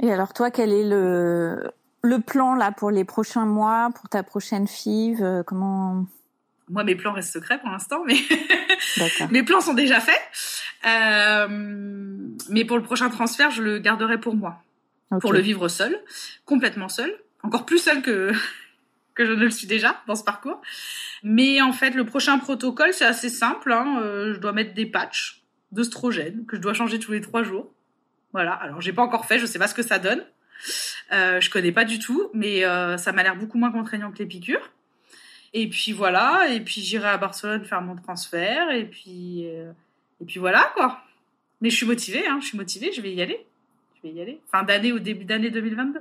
Et alors toi, quel est le le plan là pour les prochains mois, pour ta prochaine FIV euh, Comment? Moi, mes plans restent secrets pour l'instant, mais mes plans sont déjà faits. Euh, mais pour le prochain transfert, je le garderai pour moi. Pour le vivre seul, complètement seul, encore plus seul que que je ne le suis déjà dans ce parcours. Mais en fait, le prochain protocole, c'est assez simple. Hein. euh, je dois mettre des patchs d'œstrogène que je dois changer tous les trois jours. Voilà. Alors, j'ai pas encore fait, je sais pas ce que ça donne. Euh, je connais pas du tout, mais euh, ça m'a l'air beaucoup moins contraignant que les piqûres. Et puis voilà. Et puis j'irai à Barcelone faire mon transfert. Et puis euh, et puis voilà quoi. Mais je suis motivée. Hein. Je suis motivée. Je vais y aller. Je vais y aller. Fin d'année ou début d'année 2022.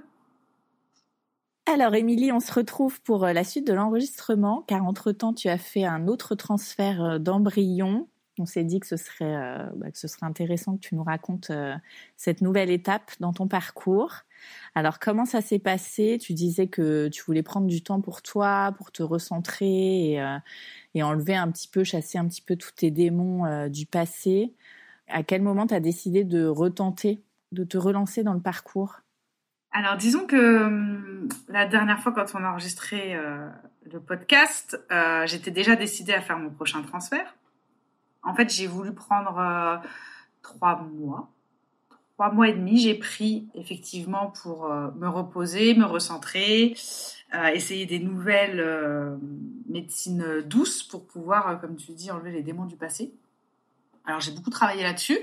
Alors Émilie, on se retrouve pour euh, la suite de l'enregistrement, car entre-temps tu as fait un autre transfert euh, d'embryon. On s'est dit que ce serait, euh, bah, que ce serait intéressant que tu nous racontes cette nouvelle étape dans ton parcours. Alors comment ça s'est passé? Tu disais que tu voulais prendre du temps pour toi, pour te recentrer et, et enlever un petit peu, chasser un petit peu tous tes démons du passé. À quel moment tu as décidé de retenter, de te relancer dans le parcours? Alors, disons que hum, la dernière fois, quand on a enregistré euh, le podcast, euh, j'étais déjà décidée à faire mon prochain transfert. En fait, j'ai voulu prendre euh, trois mois. Trois mois et demi, j'ai pris effectivement pour me reposer, me recentrer, essayer des nouvelles médecines douces pour pouvoir, comme tu dis, enlever les démons du passé. Alors j'ai beaucoup travaillé là-dessus.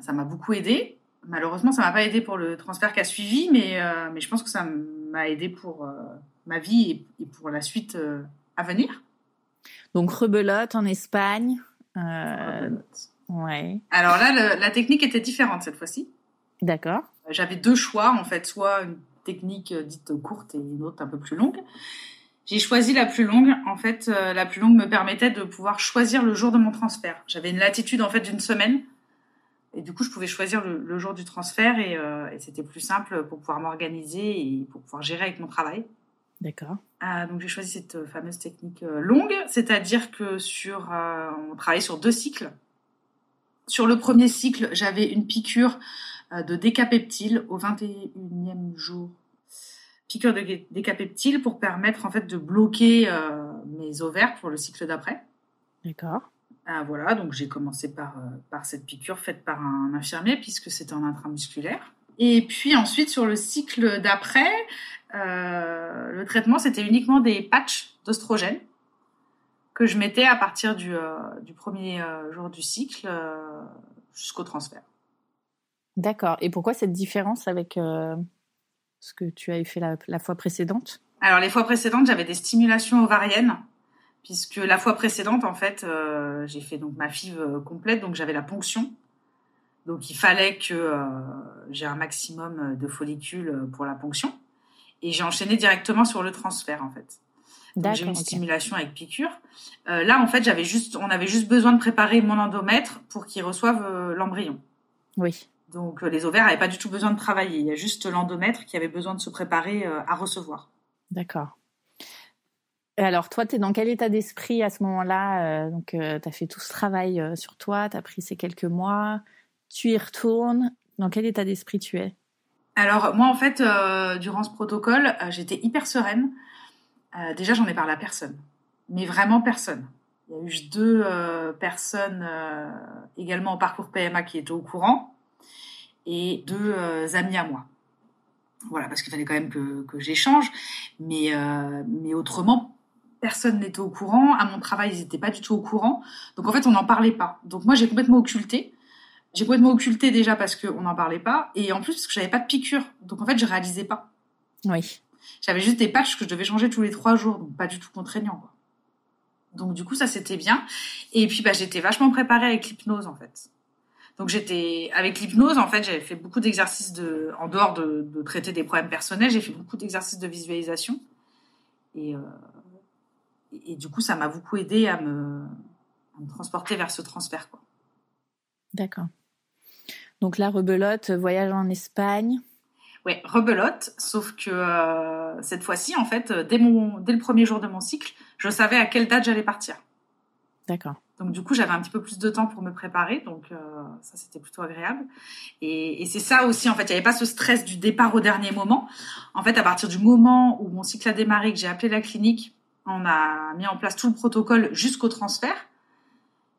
ça m'a beaucoup aidé. Malheureusement, ça m'a pas aidé pour le transfert qui a suivi, mais, mais je pense que ça m'a aidé pour ma vie et, pour la suite à venir. Donc rebelote en Espagne. Euh, ouais. Alors là, la technique était différente cette fois-ci. D'accord. J'avais deux choix en fait, soit une technique euh, dite courte et une autre un peu plus longue. J'ai choisi la plus longue. En fait, euh, la plus longue me permettait de pouvoir choisir le jour de mon transfert. J'avais une latitude en fait d'une semaine. Et du coup, je pouvais choisir le, jour du transfert et, et c'était plus simple pour pouvoir m'organiser et pour pouvoir gérer avec mon travail. D'accord. Euh, donc j'ai choisi cette euh, fameuse technique euh, longue, c'est-à-dire que sur, on travaillait sur deux cycles. Sur le premier cycle, j'avais une piqûre de décapeptile au 21e jour. Piqûre de décapeptile pour permettre en fait de bloquer mes ovaires pour le cycle d'après. D'accord. Voilà, donc j'ai commencé par, par cette piqûre faite par un infirmier puisque c'était en intramusculaire. Et puis ensuite, sur le cycle d'après, euh, le traitement, c'était uniquement des patchs d'ostrogène que je mettais à partir du, euh, premier euh, jour du cycle jusqu'au transfert. D'accord. Et pourquoi cette différence avec ce que tu avais fait la, fois précédente? Alors, les fois précédentes, j'avais des stimulations ovariennes, puisque la fois précédente, en fait, j'ai fait donc ma FIV complète, donc j'avais la ponction. Donc, il fallait que j'ai un maximum de follicules pour la ponction. Et j'ai enchaîné directement sur le transfert, en fait. J'ai une stimulation avec piqûre. Euh, là, en fait, j'avais juste, on avait juste besoin de préparer mon endomètre pour qu'il reçoive euh, l'embryon. Oui. Donc, euh, les ovaires n'avaient pas du tout besoin de travailler. Il y a juste l'endomètre qui avait besoin de se préparer à recevoir. D'accord. Alors, toi, tu es dans quel état d'esprit à ce moment-là Donc, tu as fait tout ce travail sur toi, tu as pris ces quelques mois, tu y retournes. Dans quel état d'esprit tu es? Alors moi en fait, euh, durant ce protocole, euh, j'étais hyper sereine. Euh, déjà j'en ai parlé à personne, mais vraiment personne. Il y a eu deux personnes également au parcours PMA qui étaient au courant et deux amis à moi. Voilà, parce qu'il fallait quand même que, que j'échange, mais, mais autrement, personne n'était au courant. À mon travail, ils n'étaient pas du tout au courant. Donc en fait, on n'en parlait pas. Donc moi, j'ai complètement occulté. J'ai complètement occulté déjà parce qu'on n'en parlait pas, et en plus parce que j'avais pas de piqûre. Donc en fait, je réalisais pas. Oui. J'avais juste des patchs que je devais changer tous les trois jours, donc pas du tout contraignant. Quoi. Donc du coup, ça c'était bien. Et puis bah, j'étais vachement préparée avec l'hypnose en fait. Donc j'étais avec l'hypnose en fait, j'avais fait beaucoup d'exercices de en dehors de, traiter des problèmes personnels, j'ai fait beaucoup d'exercices de visualisation. Et, euh, et, du coup, ça m'a beaucoup aidé à me, à me transporter vers ce transfert quoi. D'accord. Donc là, rebelote, voyage en Espagne. Ouais, rebelote, sauf que euh, cette fois-ci, en fait, dès, mon, dès le premier jour de mon cycle, je savais à quelle date j'allais partir. D'accord. Donc du coup, j'avais un petit peu plus de temps pour me préparer, donc euh, ça c'était plutôt agréable. Et, et c'est ça aussi, en fait, il n'y avait pas ce stress du départ au dernier moment. En fait, à partir du moment où mon cycle a démarré, que j'ai appelé la clinique, on a mis en place tout le protocole jusqu'au transfert.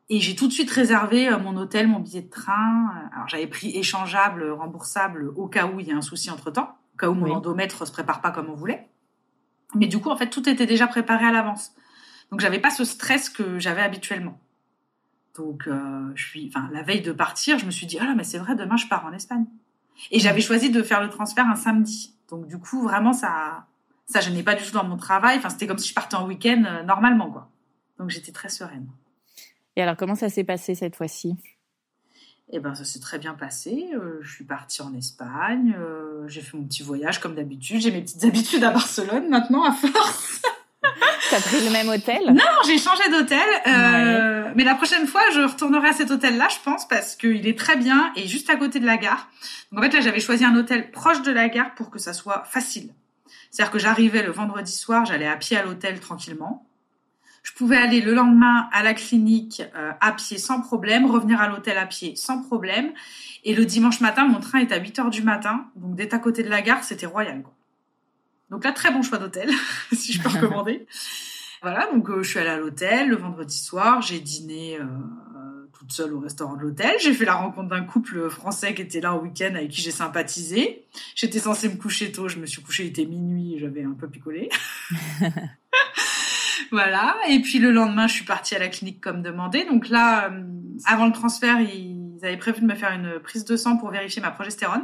Et j'ai tout de suite réservé euh, mon hôtel, mon billet de train. Alors j'avais pris échangeable, remboursable au cas où il y a un souci entre temps, au cas où mon endomètre se prépare pas comme on voulait. Mais du coup, en fait, tout était déjà préparé à l'avance. Donc j'avais pas ce stress que j'avais habituellement. Donc euh, je suis, enfin la veille de partir, je me suis dit ah là mais c'est vrai demain je pars en Espagne. Et j'avais choisi de faire le transfert un samedi. Donc du coup vraiment ça, ça je n'ai pas du tout dans mon travail. Enfin c'était comme si je partais en week-end euh, normalement quoi. Donc j'étais très sereine. Et alors, comment ça s'est passé cette fois-ci? Eh ben, ça s'est très bien passé. Euh, je suis partie en Espagne. Euh, j'ai fait mon petit voyage comme d'habitude. J'ai mes petites habitudes à Barcelone maintenant, à force. T'as pris le même hôtel? Non, j'ai changé d'hôtel. Euh, mais la prochaine fois, je retournerai à cet hôtel-là, je pense, parce qu'il est très bien et juste à côté de la gare. Donc en fait, là, j'avais choisi un hôtel proche de la gare pour que ça soit facile. C'est-à-dire que j'arrivais le vendredi soir, j'allais à pied à l'hôtel tranquillement. Je pouvais aller le lendemain à la clinique euh, à pied sans problème, revenir à l'hôtel à pied sans problème. Et le dimanche matin, mon train est à 8 heures du matin. Donc, d'être à côté de la gare, c'était royal. Donc là, très bon choix d'hôtel, si je peux recommander. Voilà, donc euh, je suis allée à l'hôtel le vendredi soir, j'ai dîné euh, toute seule au restaurant de l'hôtel. J'ai fait la rencontre d'un couple français qui était là au week-end avec qui j'ai sympathisé. J'étais censée me coucher tôt, je me suis couchée, il était minuit, j'avais un peu picolé. voilà, et puis le lendemain, je suis partie à la clinique comme demandé. Donc là, euh, avant le transfert, ils avaient prévu de me faire une prise de sang pour vérifier ma progestérone.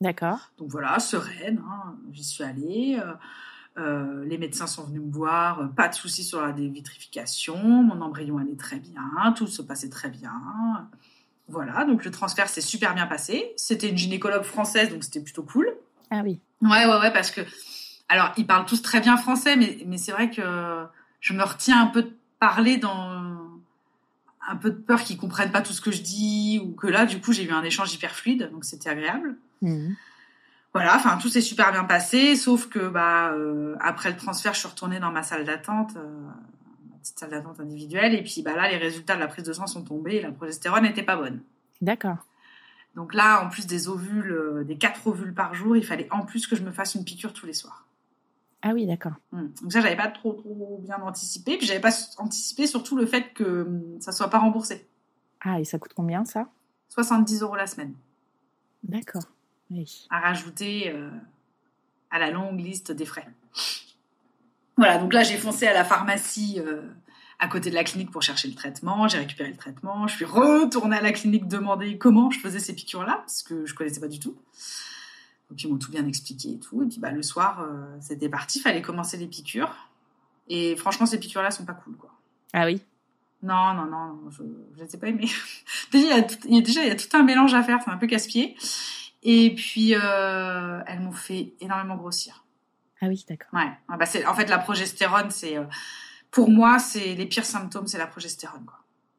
D'accord. Donc voilà, sereine, hein, j'y suis allée. Euh, euh, les médecins sont venus me voir, euh, pas de soucis sur la dévitrification, mon embryon allait très bien, tout se passait très bien. Voilà, donc le transfert s'est super bien passé. C'était une gynécologue française, donc c'était plutôt cool. Ah oui. Ouais, ouais, ouais, parce que. Alors, ils parlent tous très bien français, mais, mais c'est vrai que je me retiens un peu de parler dans. Un peu de peur qu'ils comprennent pas tout ce que je dis, ou que là, du coup, j'ai eu un échange hyper fluide, donc c'était agréable. Mhm. Voilà, enfin tout s'est super bien passé, sauf que bah euh, après le transfert, je suis retournée dans ma salle d'attente, euh, ma petite salle d'attente individuelle, et puis bah là les résultats de la prise de sang sont tombés et la progestérone n'était pas bonne. D'accord. Donc là, en plus des ovules, euh, des quatre ovules par jour, il fallait en plus que je me fasse une piqûre tous les soirs. Ah oui, d'accord. Hmm. Donc ça, j'avais pas trop trop bien anticipé, puis j'avais pas anticipé surtout le fait que hum, ça soit pas remboursé. Ah, et ça coûte combien ça? 70 euros la semaine D'accord. Oui. à rajouter euh, à la longue liste des frais. Voilà, donc là j'ai foncé à la pharmacie euh, à côté de la clinique pour chercher le traitement, j'ai récupéré le traitement, je suis retournée à la clinique demander comment je faisais ces piqûres-là, parce que je connaissais pas du tout. Donc ils m'ont tout bien expliqué et tout, et puis bah, le soir euh, c'était parti, fallait commencer les piqûres. Et franchement ces piqûres-là sont pas cool quoi. Ah oui? Non, non, non, je ne les ai pas aimées. déjà, il y a tout- il y a déjà il y a tout un mélange à faire, c'est un peu casse-pied. Et puis, euh, elles m'ont fait énormément grossir. Ah oui, d'accord. Ouais. Ah bah en fait, la progestérone, c'est, euh, pour moi, c'est les pires symptômes, c'est la progestérone, quoi.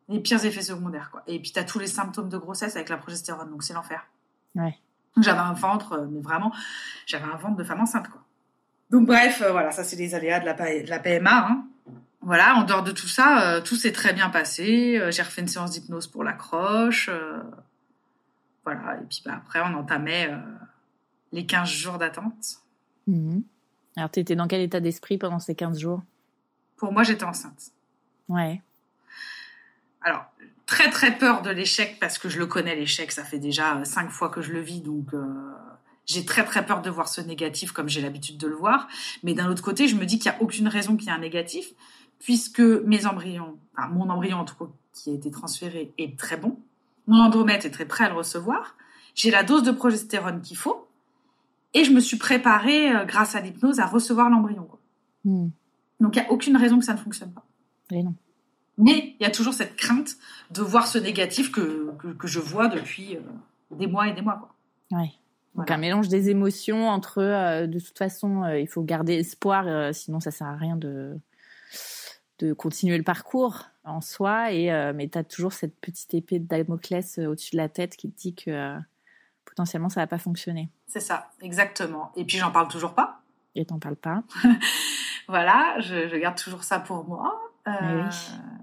Les pires effets secondaires, quoi. Et puis, t'as tous les symptômes de grossesse avec la progestérone, donc c'est l'enfer. Ouais. J'avais un ventre, euh, mais vraiment, j'avais un ventre de femme enceinte, quoi. Donc, bref, euh, voilà, ça, c'est les aléas de la, pa- de la PMA, hein. Voilà, en dehors de tout ça, euh, tout s'est très bien passé. Euh, j'ai refait une séance d'hypnose pour l'accroche. euh, voilà, et puis bah, après, on entamait euh, les 15 jours d'attente. Mhm. Alors, tu étais dans quel état d'esprit pendant ces 15 jours? Pour moi, j'étais enceinte. Ouais. Alors, très très peur de l'échec parce que je le connais, l'échec, ça fait déjà euh, cinq fois que je le vis, donc euh, j'ai très très peur de voir ce négatif comme j'ai l'habitude de le voir. Mais d'un autre côté, je me dis qu'il n'y a aucune raison qu'il y ait un négatif, puisque mes embryons, enfin mon embryon en tout cas qui a été transféré est très bon, mon endomètre est très prêt à le recevoir, j'ai la dose de progestérone qu'il faut, et je me suis préparée, euh, grâce à l'hypnose, à recevoir l'embryon. Mhm. Donc il n'y a aucune raison que ça ne fonctionne pas. Et non. Mais il y a toujours cette crainte de voir ce négatif que, que, que je vois depuis euh, des mois et des mois. Quoi. Ouais. Donc Voilà. un mélange des émotions entre euh, de toute façon euh, il faut garder espoir euh, sinon ça sert à rien de de continuer le parcours en soi et euh, mais tu as toujours cette petite épée de Damoclès euh, au-dessus de la tête qui te dit que euh, potentiellement ça va pas fonctionner C'est ça, exactement. Et puis j'en parle toujours pas. et t'en parles pas. Voilà, je, je garde toujours ça pour moi. Euh, oui.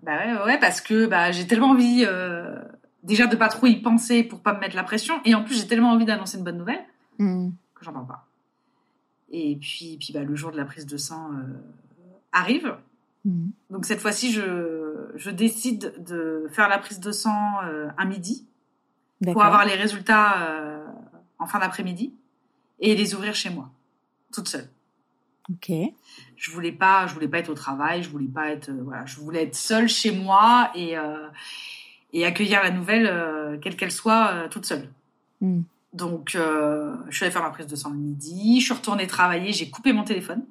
Bah ouais, parce que bah, j'ai tellement envie euh, déjà de pas trop y penser pour pas me mettre la pression. Et en plus, j'ai tellement envie d'annoncer une bonne nouvelle Mhm. que j'en parle pas. Et puis, puis bah, le jour de la prise de sang euh, arrive. Mhm. Donc cette fois-ci, je, je décide de faire la prise de sang euh, un midi pour avoir les résultats euh, en fin d'après-midi et les ouvrir chez moi, toute seule. Ok. Je voulais pas, je voulais pas être au travail, je voulais pas être, euh, voilà, je voulais être seule chez moi et et accueillir la nouvelle, quelle qu'elle soit, toute seule. Mhm. Donc, je suis allée faire ma prise de sang le midi, je suis retournée travailler, j'ai coupé mon téléphone.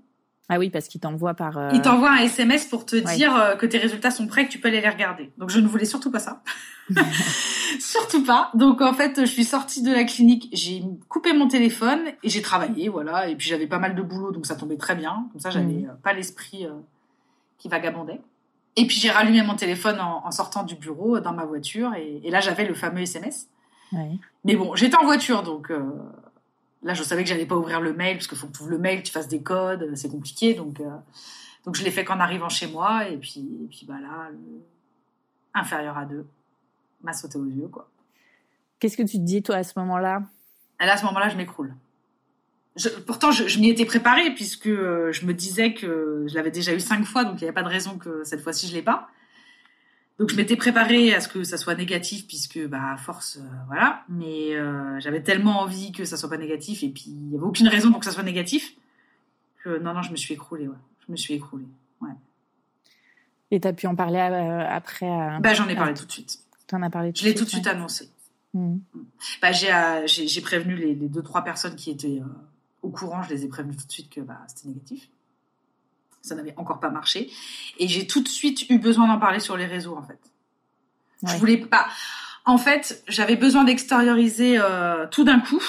Ah oui parce qu'il t'envoie par. euh, Il t'envoie un SMS pour te Ouais. dire euh, que tes résultats sont prêts, que tu peux aller les regarder. Donc je ne voulais surtout pas ça. surtout pas. Donc en fait, je suis sortie de la clinique, j'ai coupé mon téléphone et j'ai travaillé, voilà. Et puis j'avais pas mal de boulot, donc ça tombait très bien. Comme ça, j'avais euh, pas l'esprit euh, qui vagabondait. Et puis j'ai rallumé mon téléphone en, en sortant du bureau dans ma voiture et, et là j'avais le fameux SMS. ouais. Mais bon, j'étais en voiture, donc euh, là, je savais que j'allais pas ouvrir le mail, parce qu'il faut que tu ouvres le mail, que tu fasses des codes, euh, c'est compliqué. Donc, euh, donc je l'ai fait qu'en arrivant chez moi, et puis, et puis bah là, le inférieur à 2 m'a sauté aux yeux, quoi. Qu'est-ce que tu te dis toi à ce moment-là? Là, à ce moment-là, je m'écroule. je, pourtant, je, je m'y étais préparée puisque euh, je me disais que je l'avais déjà eu cinq fois, donc il n'y avait pas de raison que cette fois-ci je l'ai pas. Donc je m'étais préparée à ce que ça soit négatif puisque bah à force euh, voilà, mais euh, j'avais tellement envie que ça soit pas négatif et puis il y avait aucune raison pour que ça soit négatif que non non je me suis écroulée ouais, je me suis écroulée ouais. Et t'as pu en parler euh, après Bah j'en ai parlé tout de suite. T'en as parlé. Je l'ai tout de ouais. suite annoncé. Mhm. Bah j'ai prévenu les, les deux trois personnes qui étaient au courant, je les ai prévenues tout de suite que bah c'était négatif. Ça n'avait encore pas marché et j'ai tout de suite eu besoin d'en parler sur les réseaux en fait. Je Ouais. voulais pas. En fait, j'avais besoin d'extérioriser euh, tout d'un coup.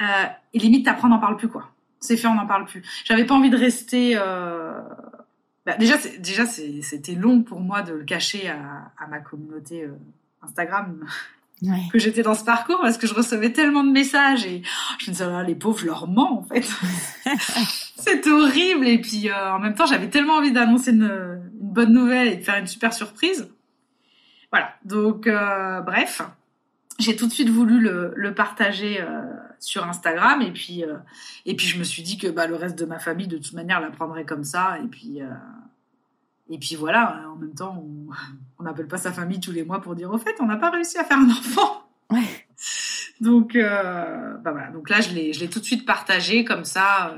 Euh, et limite, après, on n'en parle plus, quoi. C'est fait, on n'en parle plus. J'avais pas envie de rester. Euh... bah, déjà, déjà, c'était long pour moi de le cacher à, à ma communauté Instagram Ouais. que j'étais dans ce parcours parce que je recevais tellement de messages et je me disais, ah, les pauvres, je leur mens, en fait. C'était horrible. Et puis, euh, en même temps, j'avais tellement envie d'annoncer une, une bonne nouvelle et de faire une super surprise. Voilà. Donc, euh, bref, j'ai tout de suite voulu le, le partager euh, sur Instagram et puis, et puis je me suis dit que bah, le reste de ma famille, de toute manière, l'apprendrait comme ça. Et puis, et puis voilà. En même temps, on n'appelle pas sa famille tous les mois pour dire au fait, on n'a pas réussi à faire un enfant. Ouais. Donc, bah voilà. Donc là, je l'ai, je l'ai tout de suite partagé comme ça.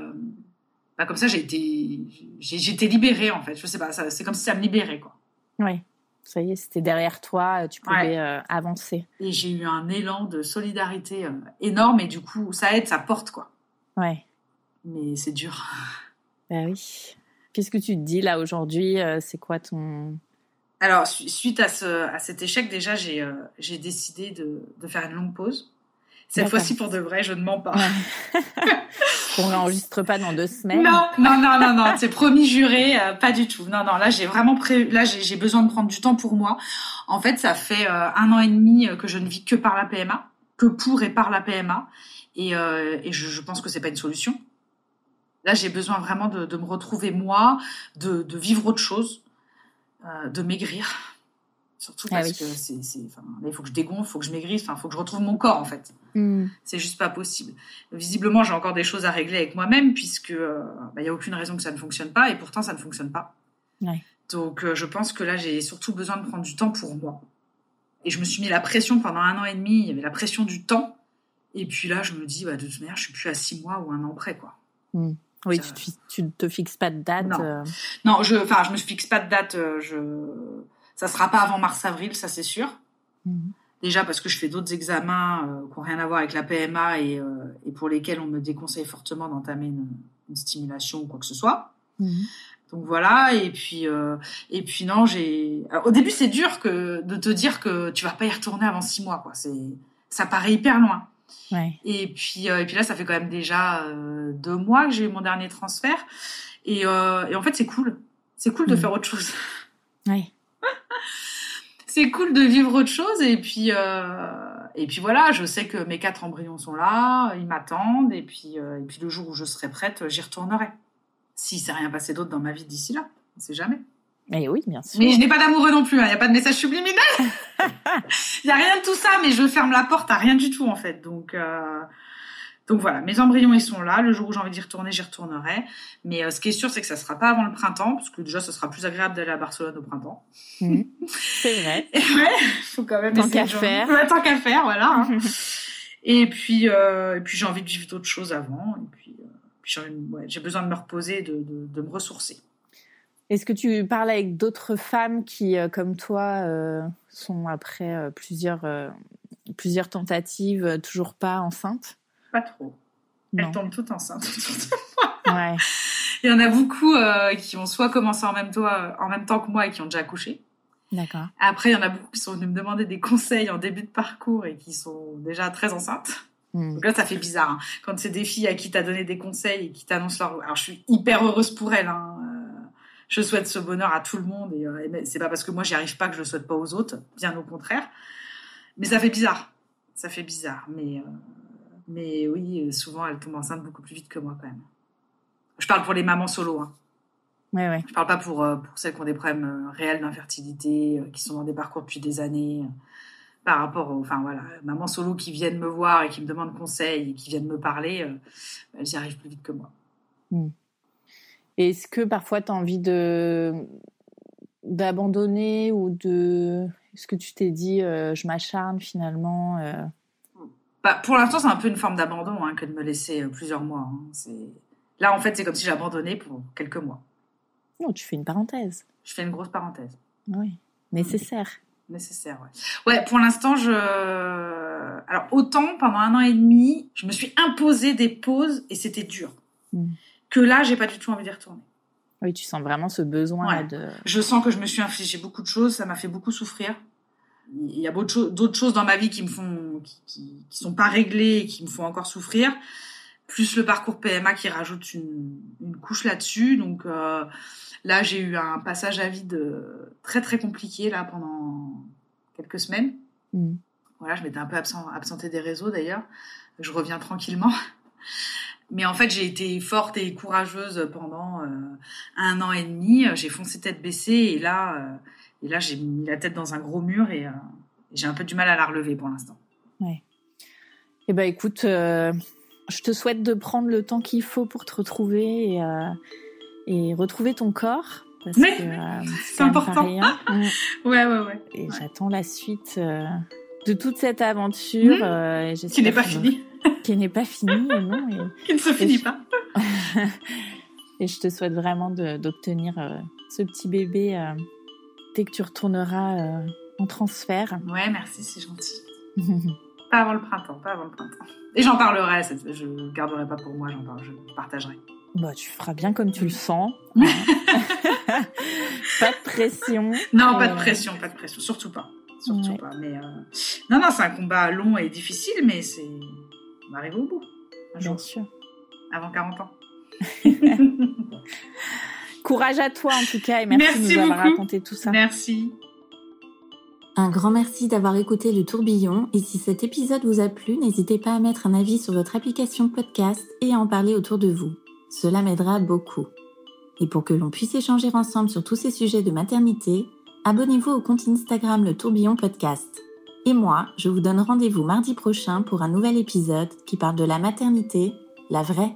Bah comme ça, j'ai été, j'ai, j'étais libérée en fait. Je sais pas, c'est comme si ça me libérait quoi. Ouais. Ça y est, c'était derrière toi, euh, tu pouvais Ouais. euh, avancer. Et j'ai eu un élan de solidarité euh, énorme et du coup, ça aide, ça porte quoi. Ouais. Mais c'est dur. Bah oui. Qu'est-ce que tu te dis là aujourd'hui C'est quoi ton. Alors, su- suite à, ce, à cet échec, déjà, j'ai, euh, j'ai décidé de, de faire une longue pause. Cette fois-ci, pour de vrai, je ne mens pas. On n'enregistre pas dans deux semaines. Non, non, non, non, non, c'est promis juré, euh, pas du tout. Non, non, là j'ai vraiment pré... là j'ai besoin de prendre du temps pour moi. En fait, ça fait euh, un an et demi euh, que je ne vis que par la PMA, que pour et par la PMA, et, euh, et je, je pense que c'est pas une solution. Là, j'ai besoin vraiment de, de me retrouver moi, de, de vivre autre chose, de maigrir. Surtout Ah parce oui. que c'est, c'est, enfin, il faut que je dégonfle, il faut que je maigrisse, il faut que je retrouve mon corps en fait. Hmm. C'est juste pas possible. Visiblement, j'ai encore des choses à régler avec moi-même puisque euh, bah, il y a aucune raison que ça ne fonctionne pas et pourtant ça ne fonctionne pas. Ouais. Donc euh, je pense que là j'ai surtout besoin de prendre du temps pour moi. Et je me suis mis la pression pendant un an et demi. Il y avait la pression du temps. Et puis là, je me dis, bah, de toute manière, je suis plus à six mois ou un an près, quoi. Oui, Ça- tu tu te fixes pas de date. Non. euh, Non, je, enfin, je me fixe pas de date. euh, Je, ça sera pas avant mars-avril, ça c'est sûr. Mhm. Déjà parce que je fais d'autres examens euh, qui n'ont rien à voir avec la PMA et, euh, et pour lesquels on me déconseille fortement d'entamer une, une stimulation ou quoi que ce soit. Mhm. Donc voilà, et puis euh, et puis non, j'ai. Au début, c'est dur que de te dire que tu vas pas y retourner avant six mois, quoi. C'est ça paraît hyper loin. Ouais. Et puis euh, et puis là, ça fait quand même déjà euh, deux mois que j'ai eu mon dernier transfert, et, euh, et en fait, c'est cool. C'est cool de Mhm. faire autre chose. Ouais. c'est cool de vivre autre chose et puis euh, et puis voilà je sais que mes quatre embryons sont là ils m'attendent et puis euh, et puis le jour où je serai prête j'y retournerai. Si s'est rien passé d'autre dans ma vie d'ici là on sait jamais. Mais oui, bien sûr. mais je n'ai pas d'amoureux non plus il n'y a pas de message subliminal. Il y a rien de tout ça mais je ferme la porte à rien du tout en fait. Donc euh, donc voilà mes embryons ils sont là le jour où j'ai envie d'y retourner j'y retournerai mais euh, ce qui est sûr c'est que ça sera pas avant le printemps parce que déjà ça sera plus agréable d'aller à Barcelone au printemps Mhm. C'est vrai. et ouais, faut quand même Tant essayer qu'à de- faire. Ouais, tant qu'à faire, voilà. hein. et puis, euh, et puis j'ai envie de vivre d'autres choses avant. Et puis, euh, puis j'ai ouais, besoin de me reposer, de, de, de me ressourcer. Est-ce que tu parles avec d'autres femmes qui, euh, comme toi, euh, sont après euh, plusieurs, euh, plusieurs tentatives, euh, toujours pas enceintes? Pas trop. Non. Elles tombent toutes enceintes. Ouais. Il y en a beaucoup euh, qui ont soit commencé en même, temps, en même temps que moi et qui ont déjà accouché. D'accord. Après, il y en a beaucoup qui sont venus me demander des conseils en début de parcours et qui sont déjà très enceintes. Hmm. Donc là, ça fait bizarre. hein. Quand c'est des filles à qui t'as donné des conseils et qui t'annoncent leur... Alors, je suis hyper heureuse pour elles. Hein. Euh, Je souhaite ce bonheur à tout le monde. Et, euh, et c'est pas parce que moi, j'y arrive pas que je le souhaite pas aux autres. Bien au contraire. Mais ça fait bizarre. Ça fait bizarre. Mais, euh, mais oui, euh, souvent, elles tombent enceintes beaucoup plus vite que moi, quand même. Je parle pour les mamans solo. Hein. Ouais, ouais. Je parle pas pour, euh, pour celles qui ont des problèmes euh, réels d'infertilité, qui sont dans des parcours depuis des années. par rapport, au, enfin voilà, maman solo qui viennent me voir et qui me demandent conseil et qui viennent me parler, euh, elles y arrivent plus vite que moi. Hmm. Est-ce que parfois tu as envie de d'abandonner ou de est-ce que tu t'es dit euh, je m'acharne finalement euh? Bah, pour l'instant c'est un peu une forme d'abandon hein, que de me laisser plusieurs mois. Hein. C'est là en fait c'est comme si j'abandonnais pour quelques mois. Non, tu fais une parenthèse. Je fais une grosse parenthèse. Oui, nécessaire nécessaire. Ouais, ouais pour l'instant, je. Alors, autant pendant un an et demi, je me suis imposé des pauses et c'était dur. Hmm. Que là, j'ai pas du tout envie d'y retourner. Oui, tu sens vraiment ce besoin de. Je sens que je me suis infligé beaucoup de choses, ça m'a fait beaucoup souffrir. Il y a d'autres choses dans ma vie qui me font, qui, qui, sont pas réglées et qui me font encore souffrir. Plus le parcours PMA qui rajoute une, une couche là-dessus. Donc, euh, Là, j'ai eu un passage à vide très très compliqué là pendant quelques semaines. Mm. Voilà, je m'étais un peu absent, absentée des réseaux d'ailleurs. Je reviens tranquillement. Mais en fait, j'ai été forte et courageuse pendant euh, un an et demi. J'ai foncé tête baissée et là, euh, et là, j'ai mis la tête dans un gros mur et, euh, j'ai un peu du mal à la relever pour l'instant. Ouais. Eh ben, écoute, je te souhaite de prendre le temps qu'il faut pour te retrouver et, et retrouver ton corps. Parce que euh, c'est important. Ouais, ouais, ouais. Et j'attends la suite euh, de toute cette aventure. Mmh. Euh, qui n'est pas finie. qui n'est pas finie, non. Et, qui ne se finit pas. et je te souhaite vraiment d'obtenir ce petit bébé dès que tu retourneras en transfert. Ouais, merci, c'est gentil. Pas avant le printemps, pas avant le printemps. Et j'en parlerai, je ne garderai pas pour moi, j'en parle, je partagerai. Bah, tu feras bien comme tu le sens. pas de pression. Non, pas de pression, pas de pression, surtout pas. Surtout pas. Mais euh, non, non, c'est un combat long et difficile, mais c'est. On arrive au bout. bien sûr. Avant 40 ans. Courage à toi en tout cas et merci, de nous avoir raconté tout ça. Merci. Un grand merci d'avoir écouté le tourbillon et si cet épisode vous a plu, n'hésitez pas à mettre un avis sur votre application podcast et à en parler autour de vous. Cela m'aidera beaucoup. Et pour que l'on puisse échanger ensemble sur tous ces sujets de maternité, abonnez-vous au compte Instagram Le Tourbillon Podcast. Et moi, je vous donne rendez-vous mardi prochain pour un nouvel épisode qui parle de la maternité, la vraie.